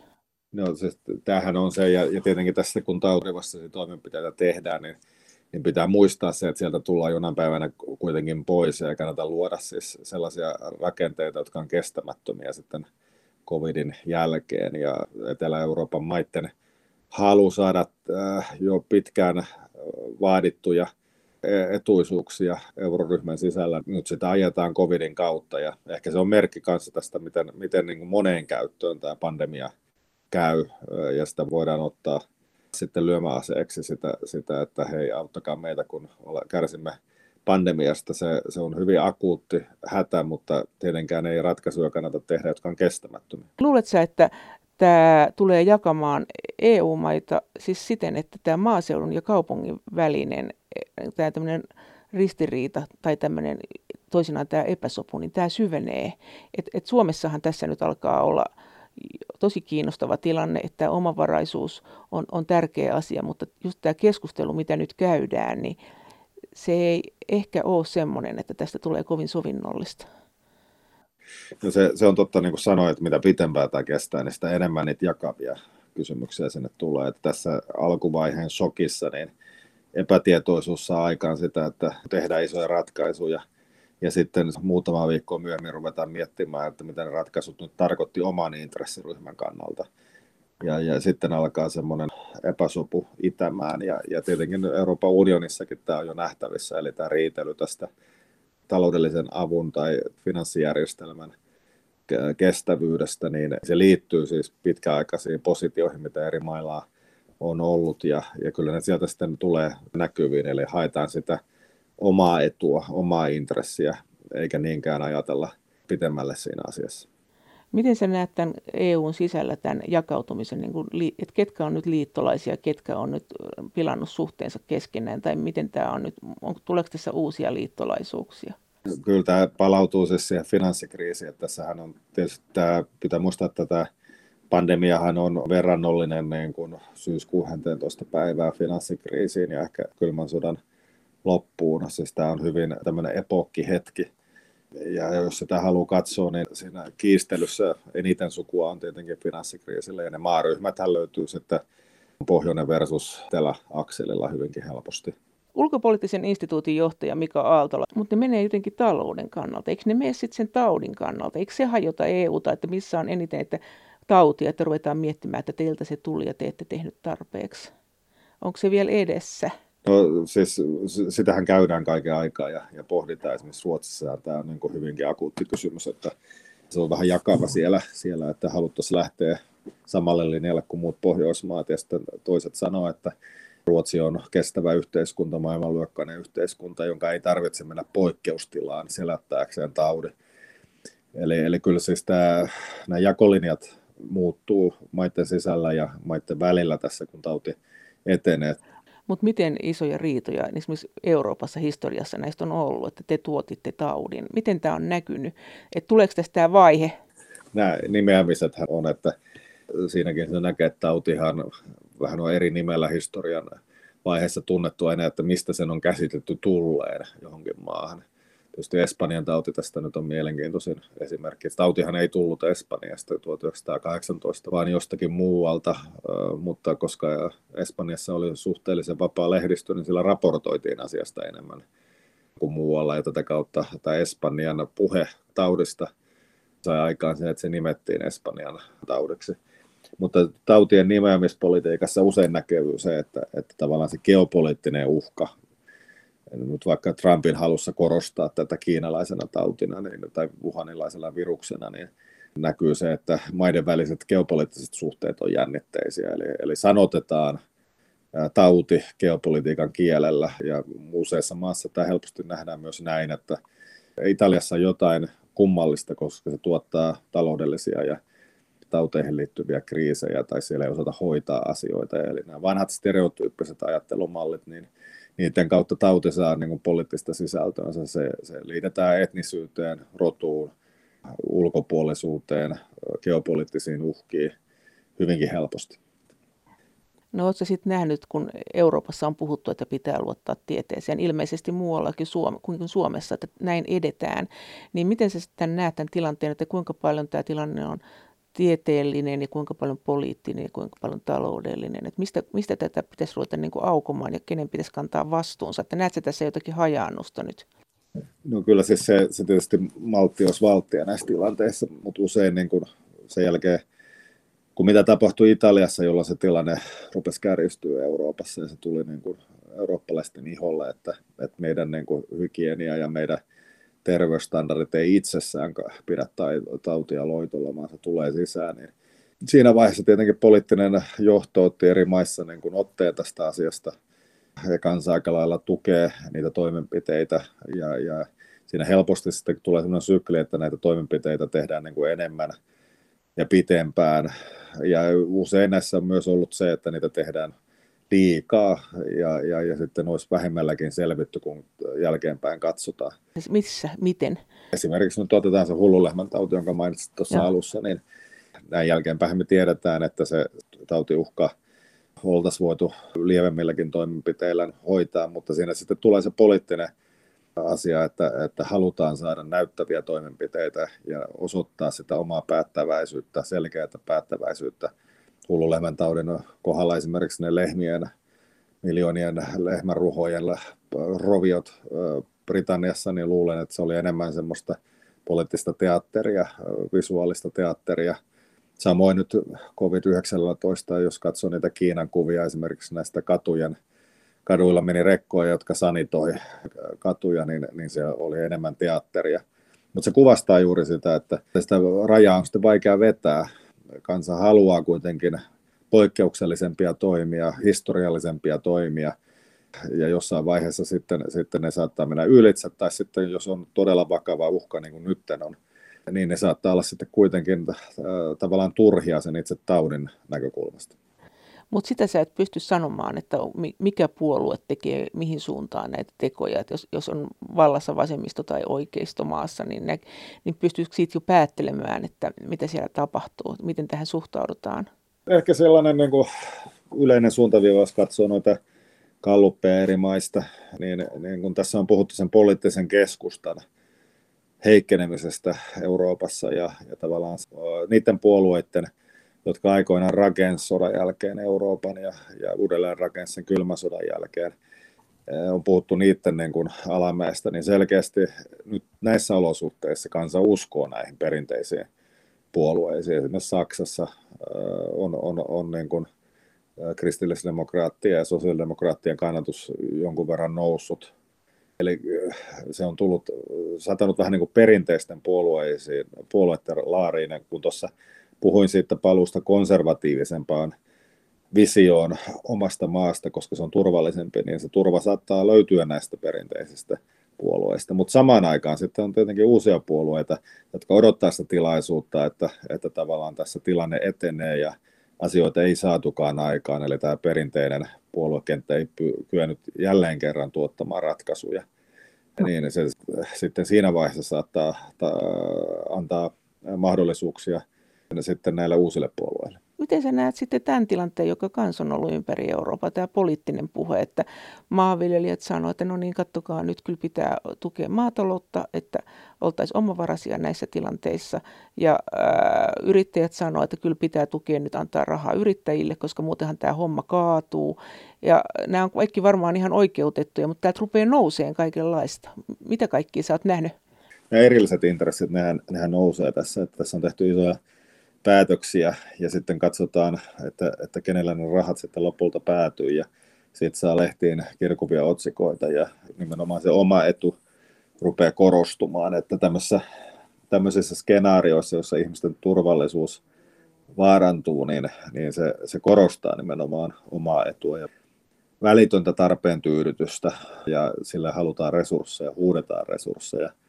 No siis, tämähän on se, ja, ja tietenkin tässä kun taudivassa toimenpiteitä tehdään, niin, niin pitää muistaa se, että sieltä tullaan jonain päivänä kuitenkin pois ja kannata luoda siis sellaisia rakenteita, jotka on kestämättömiä sitten covidin jälkeen ja Etelä-Euroopan maiden halu saada äh, jo pitkään vaadittuja e-, etuisuuksia euroryhmän sisällä. Nyt sitä ajetaan covidin kautta ja ehkä se on merkki kanssa tästä, miten, miten niin kuin moneen käyttöön tämä pandemia käy ja sitä voidaan ottaa sitten lyömäaseeksi sitä, sitä, että hei auttakaa meitä kun ole, kärsimme pandemiasta. Se, se on hyvin akuutti hätä, mutta tietenkään ei ratkaisuja kannata tehdä, jotka on kestämättömiä. Luuletko että tämä tulee jakamaan EU-maita siis siten, että tämä maaseudun ja kaupungin välinen tämä tämmöinen ristiriita tai tämmöinen toisinaan tämä epäsopu, niin tämä syvenee. Et, et Suomessahan tässä nyt alkaa olla tosi kiinnostava tilanne, että omavaraisuus on, on tärkeä asia, mutta just tämä keskustelu, mitä nyt käydään, niin se ei ehkä ole semmoinen, että tästä tulee kovin sovinnollista. No se, se on totta, niin kuin sanoit, että mitä pitempään tämä kestää, niin sitä enemmän niitä jakavia kysymyksiä sinne tulee. Että tässä alkuvaiheen shokissa niin epätietoisuus saa aikaan sitä, että tehdään isoja ratkaisuja – ja sitten muutama viikko myöhemmin ruvetaan miettimään, että mitä ne ratkaisut nyt tarkoitti oman intressiryhmän kannalta. Ja, ja sitten alkaa semmoinen epäsopu itämään. Ja, ja tietenkin Euroopan unionissakin tämä on jo nähtävissä, eli tämä riitely tästä taloudellisen avun tai finanssijärjestelmän kestävyydestä, niin se liittyy siis pitkäaikaisiin positioihin, mitä eri mailla on ollut, ja, ja kyllä ne sieltä sitten tulee näkyviin, eli haetaan sitä omaa etua, omaa intressiä, eikä niinkään ajatella pitemmälle siinä asiassa. Miten sä näet tämän EUn sisällä tämän jakautumisen, niin kuin, että ketkä on nyt liittolaisia, ketkä on nyt pilannut suhteensa keskenään, tai miten tämä on nyt, on, tuleeko tässä uusia liittolaisuuksia? Kyllä tämä palautuu siis siihen finanssikriisiin, että tässähän on tietysti tämä, pitää muistaa, että tämä pandemiahan on verrannollinen niin kuin syyskuun 11. päivää finanssikriisiin ja ehkä kylmän sodan loppuun. Siis tämä on hyvin tämmöinen epokkihetki. Ja jos sitä haluaa katsoa, niin siinä kiistelyssä eniten sukua on tietenkin finanssikriisillä. Ja ne maaryhmät löytyy sitten pohjoinen versus Etelä-akselilla hyvinkin helposti. Ulkopoliittisen instituutin johtaja Mika Aaltola, mutta ne menee jotenkin talouden kannalta. Eikö ne mene sitten sen taudin kannalta? Eikö se hajota EUta, että missä on eniten että tautia, että ruvetaan miettimään, että teiltä se tuli ja te ette tehnyt tarpeeksi? Onko se vielä edessä? No siis sitähän käydään kaiken aikaa ja, ja pohditaan esimerkiksi Ruotsissa ja tämä on niin hyvinkin akuutti kysymys, että se on vähän jakava siellä, siellä että haluttaisiin lähteä samalle linjalle kuin muut Pohjoismaat ja sitten toiset sanoo, että Ruotsi on kestävä yhteiskunta, maailmanluokkainen yhteiskunta, jonka ei tarvitse mennä poikkeustilaan selättääkseen taudin. Eli, eli kyllä siis tämä, nämä jakolinjat muuttuu maiden sisällä ja maiden välillä tässä, kun tauti etenee. Mutta miten isoja riitoja esimerkiksi Euroopassa historiassa näistä on ollut, että te tuotitte taudin? Miten tämä on näkynyt? Et tuleeko tästä tämä vaihe? Nämä nimeämiset on, että siinäkin se näkee, että tautihan vähän on eri nimellä historian vaiheessa tunnettu aina, että mistä sen on käsitetty tulleen johonkin maahan. Tietysti Espanjan tauti tästä nyt on mielenkiintoisin esimerkki. Tautihan ei tullut Espanjasta 1918, vaan jostakin muualta, mutta koska Espanjassa oli suhteellisen vapaa lehdistö, niin sillä raportoitiin asiasta enemmän kuin muualla. Ja tätä kautta tämä Espanjan puhe taudista sai aikaan sen, että se nimettiin Espanjan taudiksi. Mutta tautien nimeämispolitiikassa usein näkyy se, että, että tavallaan se geopoliittinen uhka nyt vaikka Trumpin halussa korostaa tätä kiinalaisena tautina niin, tai wuhanilaisena viruksena, niin näkyy se, että maiden väliset geopoliittiset suhteet on jännitteisiä. Eli, eli sanotetaan tauti geopolitiikan kielellä, ja useissa maassa tämä helposti nähdään myös näin, että Italiassa on jotain kummallista, koska se tuottaa taloudellisia ja tauteihin liittyviä kriisejä, tai siellä ei osata hoitaa asioita. Eli nämä vanhat stereotyyppiset ajattelumallit, niin niiden kautta tauti saa niin kuin poliittista sisältöä. Se, se liitetään etnisyyteen, rotuun, ulkopuolisuuteen, geopoliittisiin uhkiin hyvinkin helposti. No oletko sitten nähnyt, kun Euroopassa on puhuttu, että pitää luottaa tieteeseen, ilmeisesti muuallakin Suome, kuin Suomessa, että näin edetään, niin miten sä sitten näet tämän tilanteen, että kuinka paljon tämä tilanne on tieteellinen ja kuinka paljon poliittinen ja kuinka paljon taloudellinen. Että mistä, mistä tätä pitäisi ruveta niin kuin aukomaan ja kenen pitäisi kantaa vastuunsa? Että näetkö tässä jotakin hajaannusta nyt? No kyllä siis se, se tietysti maltti olisi valttia näissä tilanteissa, mutta usein niin kuin sen jälkeen kuin mitä tapahtui Italiassa, jolla se tilanne rupesi kärjistyä Euroopassa ja se tuli niin kuin eurooppalaisten iholle, että, että meidän niin kuin hygienia ja meidän terveysstandardit ei itsessään pidä tautia loitolla, vaan se tulee sisään, niin siinä vaiheessa tietenkin poliittinen johto otti eri maissa niin kuin otteen tästä asiasta. Ja kansa aika lailla tukee niitä toimenpiteitä ja, ja siinä helposti sitten tulee sellainen sykli, että näitä toimenpiteitä tehdään niin kuin enemmän ja pitempään. Ja usein näissä on myös ollut se, että niitä tehdään liikaa ja, ja, ja sitten olisi vähemmälläkin selvitty, kun jälkeenpäin katsotaan. Missä? Miten? Esimerkiksi nyt otetaan se hullulehmän tauti, jonka mainitsit tuossa alussa, niin näin jälkeenpäin me tiedetään, että se tautiuhka oltaisiin voitu lievemmilläkin toimenpiteillä hoitaa, mutta siinä sitten tulee se poliittinen asia, että, että halutaan saada näyttäviä toimenpiteitä ja osoittaa sitä omaa päättäväisyyttä, selkeää päättäväisyyttä hullulehmän taudin kohdalla esimerkiksi ne lehmien, miljoonien lehmäruhojen roviot Britanniassa, niin luulen, että se oli enemmän semmoista poliittista teatteria, visuaalista teatteria. Samoin nyt COVID-19, jos katsoo niitä Kiinan kuvia esimerkiksi näistä katujen, kaduilla meni rekkoja, jotka sanitoi katuja, niin, niin se oli enemmän teatteria. Mutta se kuvastaa juuri sitä, että sitä rajaa on sitten vaikea vetää. Kansa haluaa kuitenkin poikkeuksellisempia toimia, historiallisempia toimia, ja jossain vaiheessa sitten, sitten ne saattaa mennä ylitse, tai sitten jos on todella vakava uhka, niin kuin nyt on, niin ne saattaa olla sitten kuitenkin äh, tavallaan turhia sen itse taudin näkökulmasta. Mutta sitä sä et pysty sanomaan, että mikä puolue tekee mihin suuntaan näitä tekoja. Et jos, jos on vallassa vasemmisto tai oikeisto maassa, niin, ne, niin pystyykö siitä jo päättelemään, että mitä siellä tapahtuu, miten tähän suhtaudutaan? Ehkä sellainen niin kuin yleinen suuntaviiva, jos katsoo noita kalluppeja eri maista, niin, niin kun tässä on puhuttu sen poliittisen keskustan heikkenemisestä Euroopassa ja, ja tavallaan niiden puolueiden – jotka aikoinaan rakensi sodan jälkeen Euroopan ja, ja uudelleen rakensi sen kylmän sodan jälkeen. On puhuttu niiden niin kuin alamäestä, niin selkeästi nyt näissä olosuhteissa kansa uskoo näihin perinteisiin puolueisiin. Esimerkiksi Saksassa on, on, on niin kuin kristillisdemokraattien ja sosiaalidemokraattien kannatus jonkun verran noussut. Eli se on tullut, satanut vähän niin kuin perinteisten puolueisiin, puolueiden laariin, kun tuossa puhuin siitä paluusta konservatiivisempaan visioon omasta maasta, koska se on turvallisempi, niin se turva saattaa löytyä näistä perinteisistä puolueista. Mutta samaan aikaan sitten on tietenkin uusia puolueita, jotka odottaa sitä tilaisuutta, että, että tavallaan tässä tilanne etenee ja asioita ei saatukaan aikaan, eli tämä perinteinen puoluekenttä ei kyennyt jälleen kerran tuottamaan ratkaisuja. No. Niin se sitten siinä vaiheessa saattaa ta, antaa mahdollisuuksia sitten näille uusille puolueille. Miten sä näet sitten tämän tilanteen, joka kans on ollut ympäri Eurooppaa, tämä poliittinen puhe, että maanviljelijät sanoivat, että no niin, kattokaa, nyt kyllä pitää tukea maataloutta, että oltaisiin omavaraisia näissä tilanteissa. Ja ää, yrittäjät sanoivat, että kyllä pitää tukea nyt antaa rahaa yrittäjille, koska muutenhan tämä homma kaatuu. Ja nämä on kaikki varmaan ihan oikeutettuja, mutta täältä rupeaa nouseen kaikenlaista. Mitä kaikkia sä oot nähnyt? Ja erilliset intressit, nehän, nehän nousee tässä. Että tässä on tehty isoja päätöksiä ja sitten katsotaan, että, että kenellä ne rahat sitten lopulta päätyy ja sitten saa lehtiin kirkuvia otsikoita ja nimenomaan se oma etu rupeaa korostumaan, että tämmöisissä, tämmöisissä skenaarioissa, joissa ihmisten turvallisuus vaarantuu, niin, niin se, se korostaa nimenomaan omaa etua ja välitöntä tarpeen tyydytystä ja sillä halutaan resursseja, huudetaan resursseja –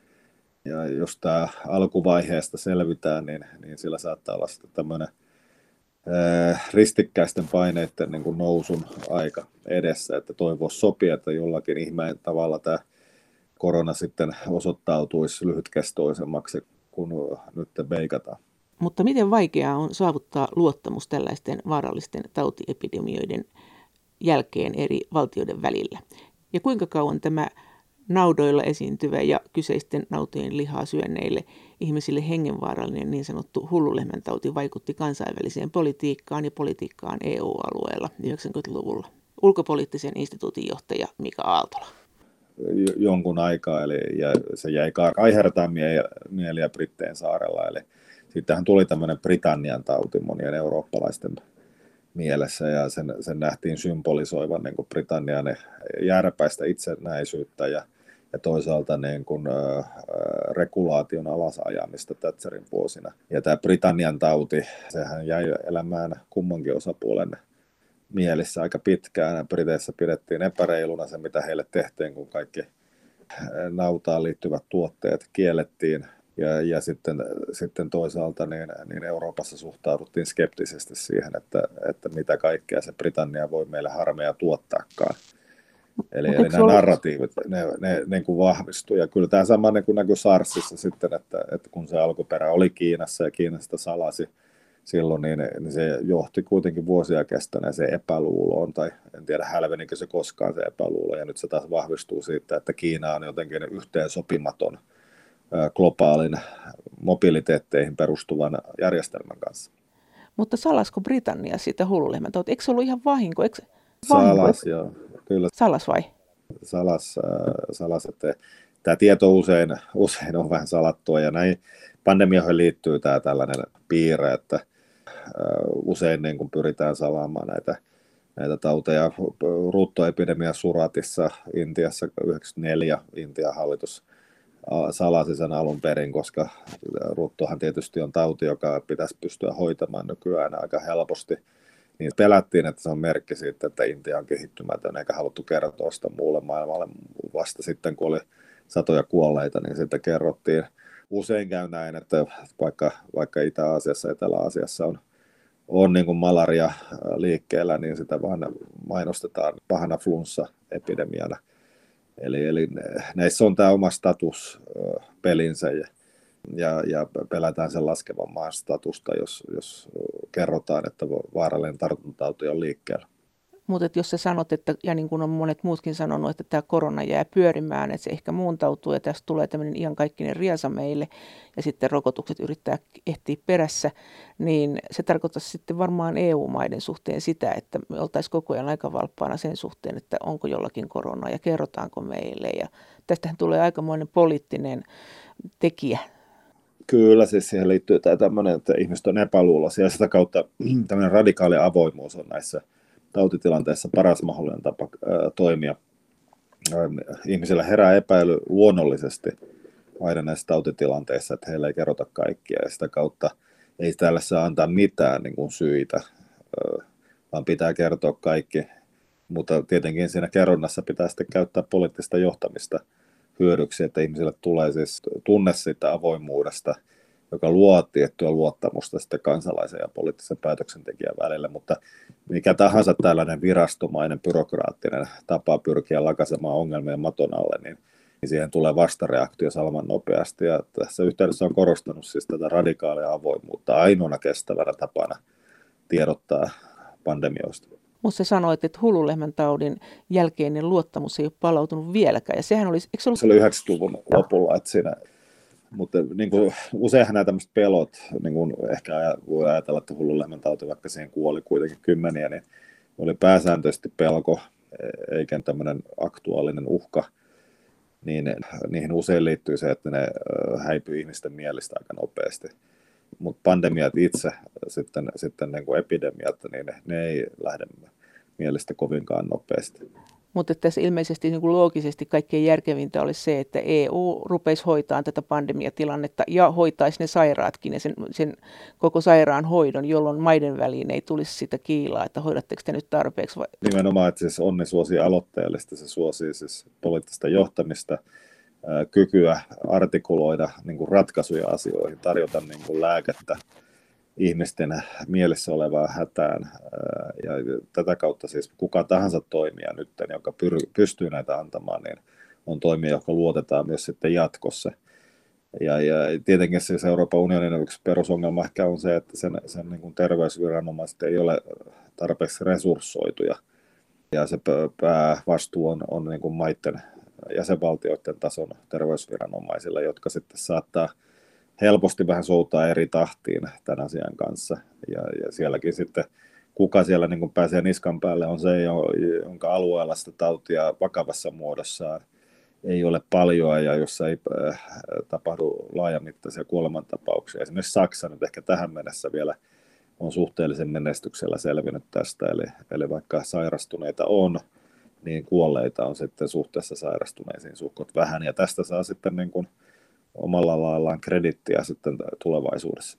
ja jos tämä alkuvaiheesta selvitään, niin, niin sillä saattaa olla sitten tämmöinen ristikkäisten paineiden niin kuin nousun aika edessä, että toivoisi sopii, että jollakin ihmeen tavalla tämä korona sitten osoittautuisi lyhytkestoisemmaksi kuin nyt veikataan. Mutta miten vaikeaa on saavuttaa luottamus tällaisten vaarallisten tautiepidemioiden jälkeen eri valtioiden välillä? Ja kuinka kauan tämä naudoilla esiintyvä ja kyseisten nautojen lihaa syönneille ihmisille hengenvaarallinen niin sanottu hullulehmäntauti vaikutti kansainväliseen politiikkaan ja politiikkaan EU-alueella 90-luvulla. Ulkopoliittisen instituutin johtaja Mika Aaltola. Jonkun aikaa, eli ja se jäi kaihertaa mieliä Britteen saarella. Eli Sittenhän tuli tämmöinen Britannian tauti monien eurooppalaisten mielessä ja sen, sen nähtiin symbolisoivan niin kuin Britannian järpäistä itsenäisyyttä ja, ja toisaalta niin kuin, äh, regulaation alasajamista Thatcherin vuosina. Ja tämä Britannian tauti, sehän jäi elämään kummankin osapuolen mielissä aika pitkään. Briteissä pidettiin epäreiluna se, mitä heille tehtiin, kun kaikki nautaan liittyvät tuotteet kiellettiin ja, ja sitten, sitten toisaalta niin, niin Euroopassa suhtauduttiin skeptisesti siihen, että, että mitä kaikkea se Britannia voi meille harmeja tuottaakaan. Eli, eli nämä ollut... narratiivit, ne, ne niin kuin vahvistui. Ja kyllä tämä sama niin kuin näkyi SARSissa sitten, että, että kun se alkuperä oli Kiinassa ja Kiinasta salasi silloin, niin, niin se johti kuitenkin vuosia kestäneeseen epäluuloon, tai en tiedä hälvenikö se koskaan se epäluulo, ja nyt se taas vahvistuu siitä, että Kiina on jotenkin yhteen sopimaton – globaalin mobiliteetteihin perustuvan järjestelmän kanssa. Mutta salasko Britannia siitä hullulehmän tauti? Eikö se ollut ihan vahinko? Eikö... vahinko? Salas, joo. Kyllä. Salas vai? Salas, salas että tämä tieto usein, usein on vähän salattua ja näin pandemioihin liittyy tämä tällainen piirre, että usein niin kun pyritään salaamaan näitä, näitä tauteja. Ruuttoepidemia Suratissa Intiassa 94 Intian hallitus salasi sen alun perin, koska ruuttohan tietysti on tauti, joka pitäisi pystyä hoitamaan nykyään aika helposti. Niin pelättiin, että se on merkki siitä, että Intia on kehittymätön, eikä haluttu kertoa sitä muulle maailmalle. Vasta sitten, kun oli satoja kuolleita, niin sitten kerrottiin. Usein käy näin, että vaikka, vaikka Itä-Aasiassa, Etelä-Aasiassa on, on niin kuin malaria liikkeellä, niin sitä vaan mainostetaan pahana flunssa-epidemiana – Eli, eli näissä on tämä oma status pelinsä ja, ja, ja pelätään sen laskevan maan statusta, jos, jos kerrotaan, että vaarallinen tartuntatauti on liikkeellä. Mutta jos sä sanot, että, ja niin kuin on monet muutkin sanonut, että tämä korona jää pyörimään, että se ehkä muuntautuu ja tästä tulee tämmöinen iankaikkinen riasa meille ja sitten rokotukset yrittää ehtiä perässä, niin se tarkoittaa sitten varmaan EU-maiden suhteen sitä, että me oltaisiin koko ajan aika valppaana sen suhteen, että onko jollakin korona ja kerrotaanko meille. Ja tästähän tulee aikamoinen poliittinen tekijä Kyllä, siis siihen liittyy tämä tämmöinen, että ihmiset on epäluuloisia ja sitä kautta tämmöinen radikaali avoimuus on näissä tautitilanteessa paras mahdollinen tapa toimia. Ihmisillä herää epäily luonnollisesti aina näissä tautitilanteissa, että heillä ei kerrota kaikkia ja sitä kautta ei täällä saa antaa mitään niin kuin syitä, vaan pitää kertoa kaikki. Mutta tietenkin siinä kerronnassa pitää sitten käyttää poliittista johtamista hyödyksi, että ihmisille tulee siis tunne siitä avoimuudesta – joka luo tiettyä luottamusta sitten kansalaisen ja poliittisen päätöksentekijän välillä, mutta mikä tahansa tällainen virastomainen, byrokraattinen tapa pyrkiä lakasemaan ongelmia maton alle, niin, niin siihen tulee vastareaktio salman nopeasti. Ja tässä yhteydessä on korostanut siis tätä radikaalia avoimuutta ainoana kestävänä tapana tiedottaa pandemioista. Mutta sanoit, että hullulehmän taudin jälkeinen luottamus ei ole palautunut vieläkään. Ja sehän olisi, eikö se, ollut... se oli 90-luvun lopulla, että siinä mutta niin kuin, useinhan nämä tämmöiset pelot, niin kuin ehkä voi ajatella, että hullun lehmän tauti, vaikka siihen kuoli kuitenkin kymmeniä, niin oli pääsääntöisesti pelko, eikä tämmöinen aktuaalinen uhka, niin niihin usein liittyy se, että ne häipyy ihmisten mielistä aika nopeasti. Mutta pandemiat itse, sitten, sitten niin kuin epidemiat, niin ne, ne ei lähde mielestä kovinkaan nopeasti. Mutta tässä ilmeisesti niin kuin loogisesti kaikkein järkevintä olisi se, että EU rupeisi hoitaa tätä pandemiatilannetta ja hoitaisi ne sairaatkin ja sen, sen koko sairaanhoidon, jolloin maiden väliin ei tulisi sitä kiilaa, että hoidatteko te nyt tarpeeksi. Vai? Nimenomaan, että siis onni suosii aloitteellista, se suosii siis poliittista johtamista, kykyä artikuloida niin ratkaisuja asioihin, tarjota niin lääkettä ihmisten mielessä olevaan hätään. Ja tätä kautta siis kuka tahansa toimija nyt, joka pystyy näitä antamaan, niin on toimija, joka luotetaan myös sitten jatkossa. Ja, ja tietenkin siis Euroopan unionin yksi perusongelma ehkä on se, että sen, sen niin kuin terveysviranomaiset ei ole tarpeeksi resurssoituja. Ja se päävastuu on, on niin kuin maiden jäsenvaltioiden tason terveysviranomaisilla, jotka sitten saattaa – helposti vähän soutaa eri tahtiin tämän asian kanssa. Ja, ja sielläkin sitten kuka siellä niin kuin pääsee niskan päälle on se, jonka alueella sitä tautia vakavassa muodossaan ei ole paljon ja jossa ei äh, tapahdu laajamittaisia kuolemantapauksia. Esimerkiksi Saksa nyt ehkä tähän mennessä vielä on suhteellisen menestyksellä selvinnyt tästä, eli, eli vaikka sairastuneita on, niin kuolleita on sitten suhteessa sairastuneisiin suhkot vähän, ja tästä saa sitten niin kuin omalla laillaan kredittiä sitten tulevaisuudessa.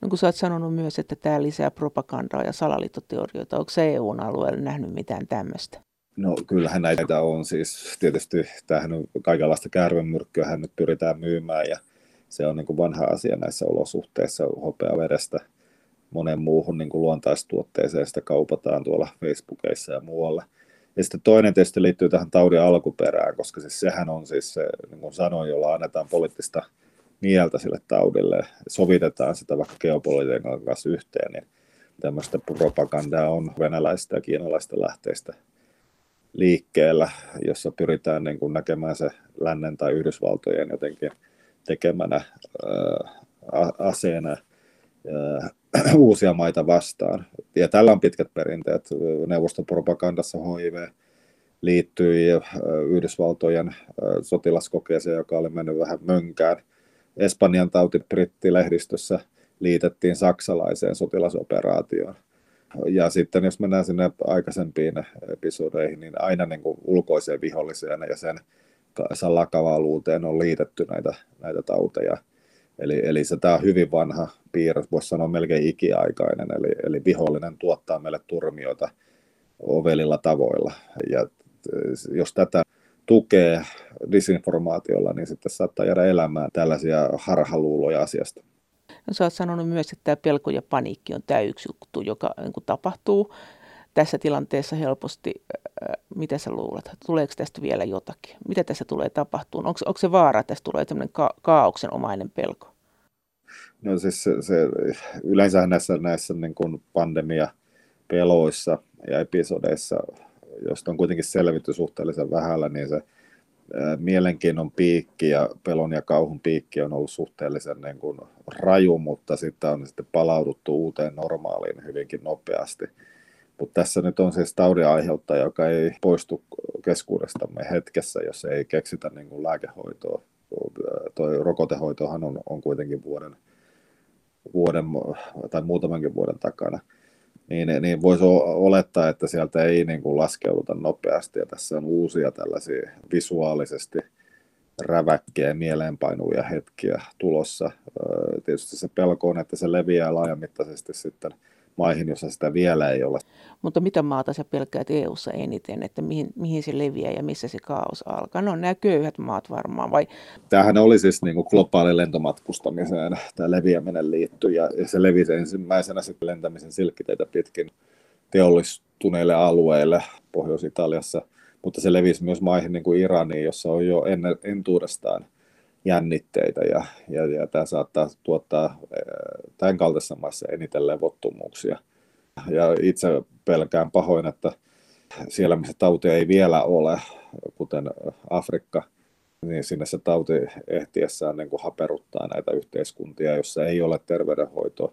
No kun sä oot sanonut myös, että tämä lisää propagandaa ja salaliittoteorioita, onko se EUn alueella nähnyt mitään tämmöistä? No kyllähän näitä on siis, tietysti tämähän on kaikenlaista kärvenmyrkkyä nyt pyritään myymään ja se on niin kuin vanha asia näissä olosuhteissa verestä monen muuhun niin kuin luontaistuotteeseen sitä kaupataan tuolla Facebookissa ja muualla. Ja sitten toinen tietysti liittyy tähän taudin alkuperään, koska siis sehän on siis se, niin kuin sanoin, jolla annetaan poliittista mieltä sille taudille, sovitetaan sitä vaikka geopolitiikan kanssa yhteen, niin tämmöistä propagandaa on venäläistä ja kiinalaista lähteistä liikkeellä, jossa pyritään niin kuin näkemään se lännen tai Yhdysvaltojen jotenkin tekemänä ää, aseena ää, uusia maita vastaan. Ja tällä on pitkät perinteet. Neuvostopropagandassa HIV liittyi Yhdysvaltojen sotilaskokeeseen, joka oli mennyt vähän mönkään. Espanjan tauti brittilehdistössä liitettiin saksalaiseen sotilasoperaatioon. Ja sitten jos mennään sinne aikaisempiin episodeihin, niin aina niin kuin ulkoiseen viholliseen ja sen salakavaluuteen on liitetty näitä, näitä tauteja. Eli, eli se tämä hyvin vanha piirre, voisi sanoa melkein ikiaikainen, eli, eli vihollinen tuottaa meille turmioita ovelilla tavoilla. Ja jos tätä tukee disinformaatiolla, niin sitten saattaa jäädä elämään tällaisia harhaluuloja asiasta. No, sä oot sanonut myös, että tämä pelko ja paniikki on tämä yksi juttu, joka niin tapahtuu tässä tilanteessa helposti. Mitä sä luulet? Tuleeko tästä vielä jotakin? Mitä tässä tulee tapahtumaan? Onko, onko se vaara, että tästä tulee tämmöinen ka- kaauksen pelko? No siis se, se yleensä näissä, näissä niin kuin pandemia-peloissa ja episodeissa, joista on kuitenkin selvitty suhteellisen vähällä, niin se mielenkiinnon piikki ja pelon ja kauhun piikki on ollut suhteellisen niin kuin raju, mutta sitten on sitten palauduttu uuteen normaaliin hyvinkin nopeasti. Mutta tässä nyt on siis taudin aiheuttaja, joka ei poistu keskuudestamme hetkessä, jos ei keksitä niin kuin lääkehoitoa. Tuo rokotehoitohan on, on kuitenkin vuoden, vuoden tai muutamankin vuoden takana niin, niin voisi olettaa, että sieltä ei niin kuin laskeuduta nopeasti. Ja tässä on uusia tällaisia visuaalisesti räväkkiä mieleenpainuvia hetkiä tulossa. Tietysti se pelko on, että se leviää laajamittaisesti sitten maihin, jossa sitä vielä ei ole. Mutta mitä maata sä pelkäät EU-ssa eniten, että mihin, mihin se leviää ja missä se kaos alkaa? No nämä köyhät maat varmaan vai? Tämähän oli siis niin kuin globaali lentomatkustamiseen tämä leviäminen liittyi ja se levisi ensimmäisenä sitten lentämisen silkkiteitä pitkin teollistuneille alueille Pohjois-Italiassa, mutta se levisi myös maihin niin kuin Iraniin, jossa on jo ennen, entuudestaan jännitteitä ja, ja, ja tämä saattaa tuottaa tämän kaltaisessa maassa eniten levottomuuksia. Ja itse pelkään pahoin, että siellä missä tautia ei vielä ole, kuten Afrikka, niin sinne se tauti ehtiessään niin kuin haperuttaa näitä yhteiskuntia, jossa ei ole terveydenhoitoa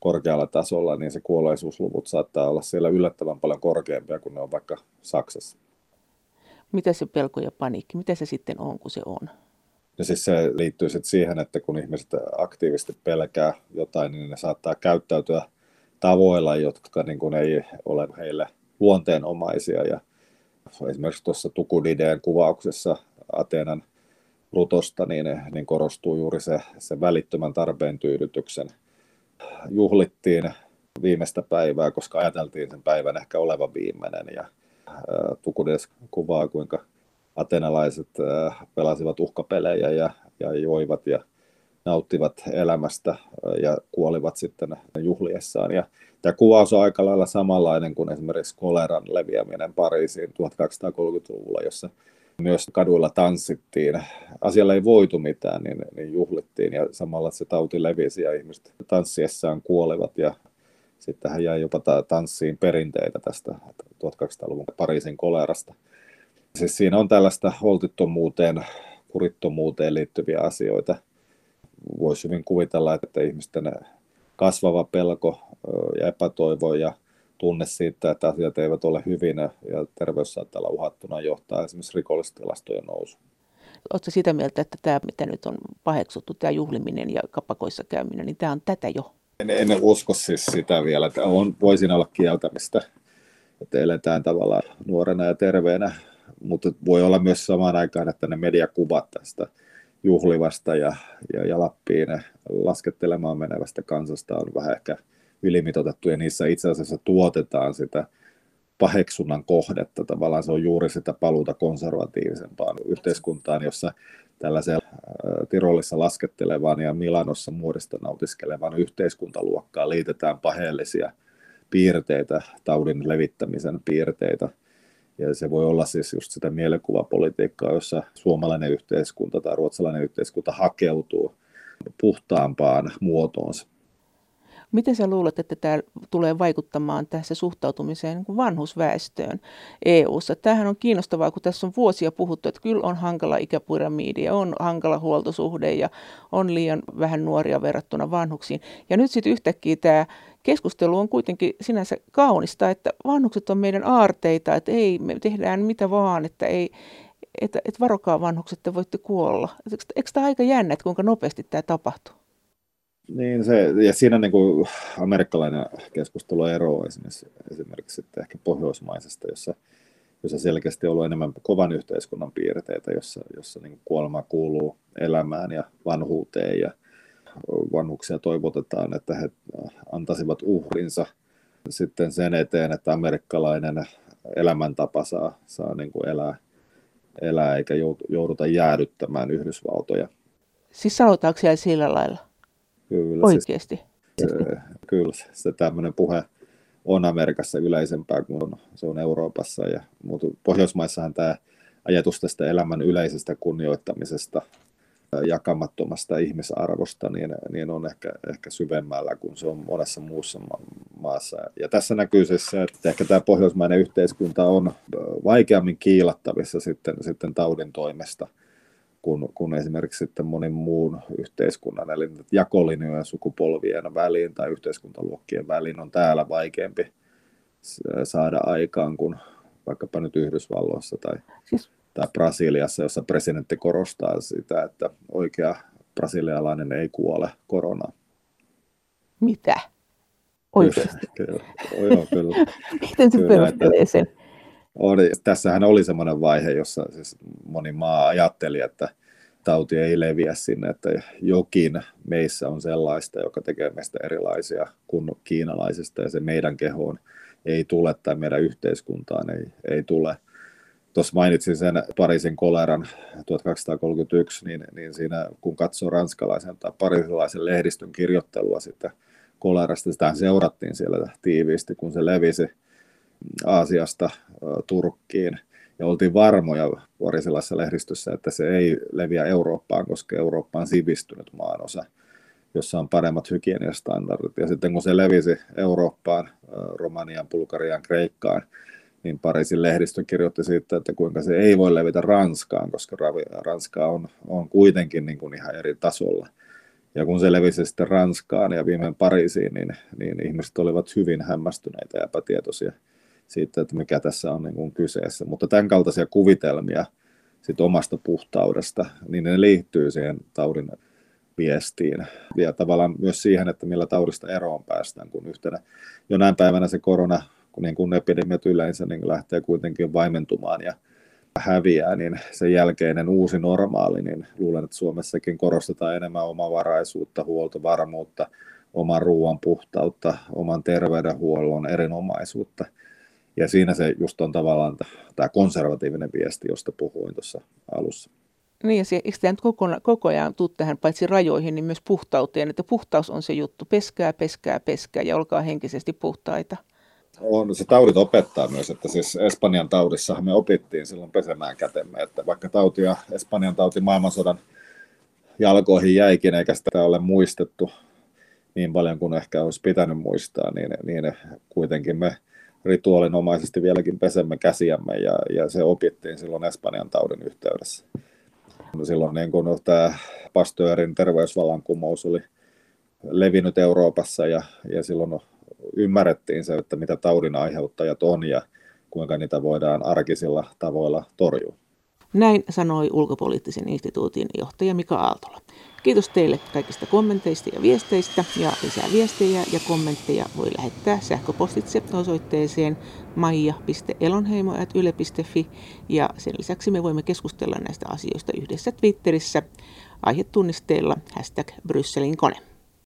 korkealla tasolla, niin se kuolleisuusluvut saattaa olla siellä yllättävän paljon korkeampia kuin ne on vaikka Saksassa. Mitä se pelko ja paniikki, mitä se sitten on, kun se on? Ja siis se liittyy sitten siihen, että kun ihmiset aktiivisesti pelkää jotain, niin ne saattaa käyttäytyä tavoilla, jotka niin kuin ei ole heille luonteenomaisia. Ja esimerkiksi tuossa Tukudideen kuvauksessa Ateenan rutosta, niin, niin korostuu juuri se, se välittömän tarpeen tyydytyksen. Juhlittiin viimeistä päivää, koska ajateltiin sen päivän ehkä olevan viimeinen. Ja Tukudides kuvaa, kuinka atenalaiset pelasivat uhkapelejä ja, ja joivat ja nauttivat elämästä ja kuolivat sitten juhliessaan. Ja tämä kuvaus on aika lailla samanlainen kuin esimerkiksi koleran leviäminen Pariisiin 1230-luvulla, jossa myös kaduilla tanssittiin. Asialla ei voitu mitään, niin, niin juhlittiin ja samalla se tauti levisi ja ihmiset tanssiessaan kuolivat ja sitten jäi jopa tanssiin perinteitä tästä 1200-luvun Pariisin kolerasta. Siis siinä on tällaista holtittomuuteen, kurittomuuteen liittyviä asioita. Voisi hyvin kuvitella, että ihmisten kasvava pelko ja epätoivo ja tunne siitä, että asiat eivät ole hyvin ja terveys saattaa olla uhattuna johtaa esimerkiksi rikollistilastojen nousu. Oletko sitä mieltä, että tämä, mitä nyt on paheksuttu, tämä juhliminen ja kapakoissa käyminen, niin tämä on tätä jo? En, en usko siis sitä vielä, että on, voisin olla kieltämistä, että eletään tavallaan nuorena ja terveenä, mutta voi olla myös samaan aikaan, että ne mediakuvat tästä juhlivasta ja, ja, ja Lappiin laskettelemaan menevästä kansasta on vähän ehkä ylimitotettu ja niissä itse asiassa tuotetaan sitä paheksunnan kohdetta. Tavallaan se on juuri sitä paluuta konservatiivisempaan yhteiskuntaan, jossa tällaisella Tirolissa laskettelevaan ja Milanossa muodista nautiskelevaan yhteiskuntaluokkaan liitetään paheellisia piirteitä, taudin levittämisen piirteitä. Ja se voi olla siis just sitä mielikuvapolitiikkaa, jossa suomalainen yhteiskunta tai ruotsalainen yhteiskunta hakeutuu puhtaampaan muotoonsa. Miten sä luulet, että tämä tulee vaikuttamaan tässä suhtautumiseen niin vanhusväestöön EU-ssa? Tämähän on kiinnostavaa, kun tässä on vuosia puhuttu, että kyllä on hankala ikäpyramidi ja on hankala huoltosuhde ja on liian vähän nuoria verrattuna vanhuksiin. Ja nyt sitten yhtäkkiä tämä keskustelu on kuitenkin sinänsä kaunista, että vanhukset on meidän aarteita, että ei, me tehdään mitä vaan, että ei, että, että varokaa vanhukset, että voitte kuolla. Eikö tämä aika jännä, että kuinka nopeasti tämä tapahtuu? Niin se, ja siinä niin kuin amerikkalainen keskustelu eroaa esimerkiksi, esimerkiksi sitten ehkä pohjoismaisesta, jossa, jossa selkeästi on ollut enemmän kovan yhteiskunnan piirteitä, jossa, jossa niin kuolema kuuluu elämään ja vanhuuteen ja vanhuksia toivotetaan, että he antaisivat uhrinsa sitten sen eteen, että amerikkalainen elämäntapa saa, saa niin kuin elää, elää eikä jouduta jäädyttämään Yhdysvaltoja. Siis sanotaanko siellä sillä lailla? Kyllä, Oikeasti? Siis, se, kyllä, se tämmöinen puhe on Amerikassa yleisempää kuin on, se on Euroopassa. Ja, mutta Pohjoismaissahan tämä ajatus tästä elämän yleisestä kunnioittamisesta, jakamattomasta ihmisarvosta, niin, niin on ehkä, ehkä syvemmällä kuin se on monessa muussa maassa. Ja tässä näkyy siis se, että ehkä tämä pohjoismainen yhteiskunta on vaikeammin kiilattavissa sitten, sitten taudin toimesta – kuin, kuin esimerkiksi sitten monin muun yhteiskunnan, eli jakolinjojen sukupolvien väliin tai yhteiskuntaluokkien väliin on täällä vaikeampi saada aikaan kuin vaikkapa nyt Yhdysvalloissa tai, siis... tai Brasiliassa, jossa presidentti korostaa sitä, että oikea brasilialainen ei kuole koronaan. Mitä? Oikeasti? kyllä, joo, kyllä. Miten se perustelee sen? Oli, tässähän oli semmoinen vaihe, jossa siis moni maa ajatteli, että tauti ei leviä sinne, että jokin meissä on sellaista, joka tekee meistä erilaisia kuin kiinalaisista ja se meidän kehoon ei tule tai meidän yhteiskuntaan ei, ei tule. Tuossa mainitsin sen Pariisin koleran 1231, niin, niin siinä kun katsoo ranskalaisen tai parisilaisen lehdistön kirjoittelua sitten kolerasta, sitä seurattiin siellä tiiviisti, kun se levisi – Aasiasta Turkkiin. Ja oltiin varmoja Varisilassa lehdistössä, että se ei leviä Eurooppaan, koska Eurooppa on sivistynyt maanosa, jossa on paremmat hygieniastandardit. Ja sitten kun se levisi Eurooppaan, Romaniaan, Bulgariaan, Kreikkaan, niin Pariisin lehdistö kirjoitti siitä, että kuinka se ei voi levitä Ranskaan, koska Ranska on, on kuitenkin niin kuin ihan eri tasolla. Ja kun se levisi sitten Ranskaan ja viimein Pariisiin, niin, niin ihmiset olivat hyvin hämmästyneitä ja epätietoisia siitä, että mikä tässä on niin kuin kyseessä. Mutta tämän kaltaisia kuvitelmia sit omasta puhtaudesta, niin ne liittyy siihen taudin viestiin. Ja tavallaan myös siihen, että millä taudista eroon päästään, kun yhtenä jonain päivänä se korona, kun niin kuin epidemiat yleensä niin lähtee kuitenkin vaimentumaan ja häviää, niin sen jälkeinen uusi normaali, niin luulen, että Suomessakin korostetaan enemmän omavaraisuutta, huoltovarmuutta, oman ruoan puhtautta, oman terveydenhuollon erinomaisuutta – ja siinä se just on tavallaan tämä konservatiivinen viesti, josta puhuin tuossa alussa. Niin, ja eikö tämä nyt koko, koko ajan tule tähän paitsi rajoihin, niin myös puhtauteen, että puhtaus on se juttu. Peskää, peskää, peskää ja olkaa henkisesti puhtaita. On, se taudit opettaa myös, että siis Espanjan taudissahan me opittiin silloin pesemään kätemme, että vaikka tauti ja Espanjan tauti maailmansodan jalkoihin jäikin, eikä sitä ole muistettu niin paljon kuin ehkä olisi pitänyt muistaa, niin, niin kuitenkin me rituaalinomaisesti vieläkin pesemme käsiämme ja, ja se opittiin silloin Espanjan taudin yhteydessä. Silloin niin kun tämä Pasteurin terveysvallankumous oli levinnyt Euroopassa ja, ja silloin ymmärrettiin se, että mitä taudin aiheuttajat on ja kuinka niitä voidaan arkisilla tavoilla torjua. Näin sanoi ulkopoliittisen instituutin johtaja Mika Aaltola. Kiitos teille kaikista kommenteista ja viesteistä ja lisää viestejä ja kommentteja voi lähettää sähköpostitse osoitteeseen maija.elonheimo.yle.fi ja sen lisäksi me voimme keskustella näistä asioista yhdessä Twitterissä aihetunnisteella hashtag Brysselin kone.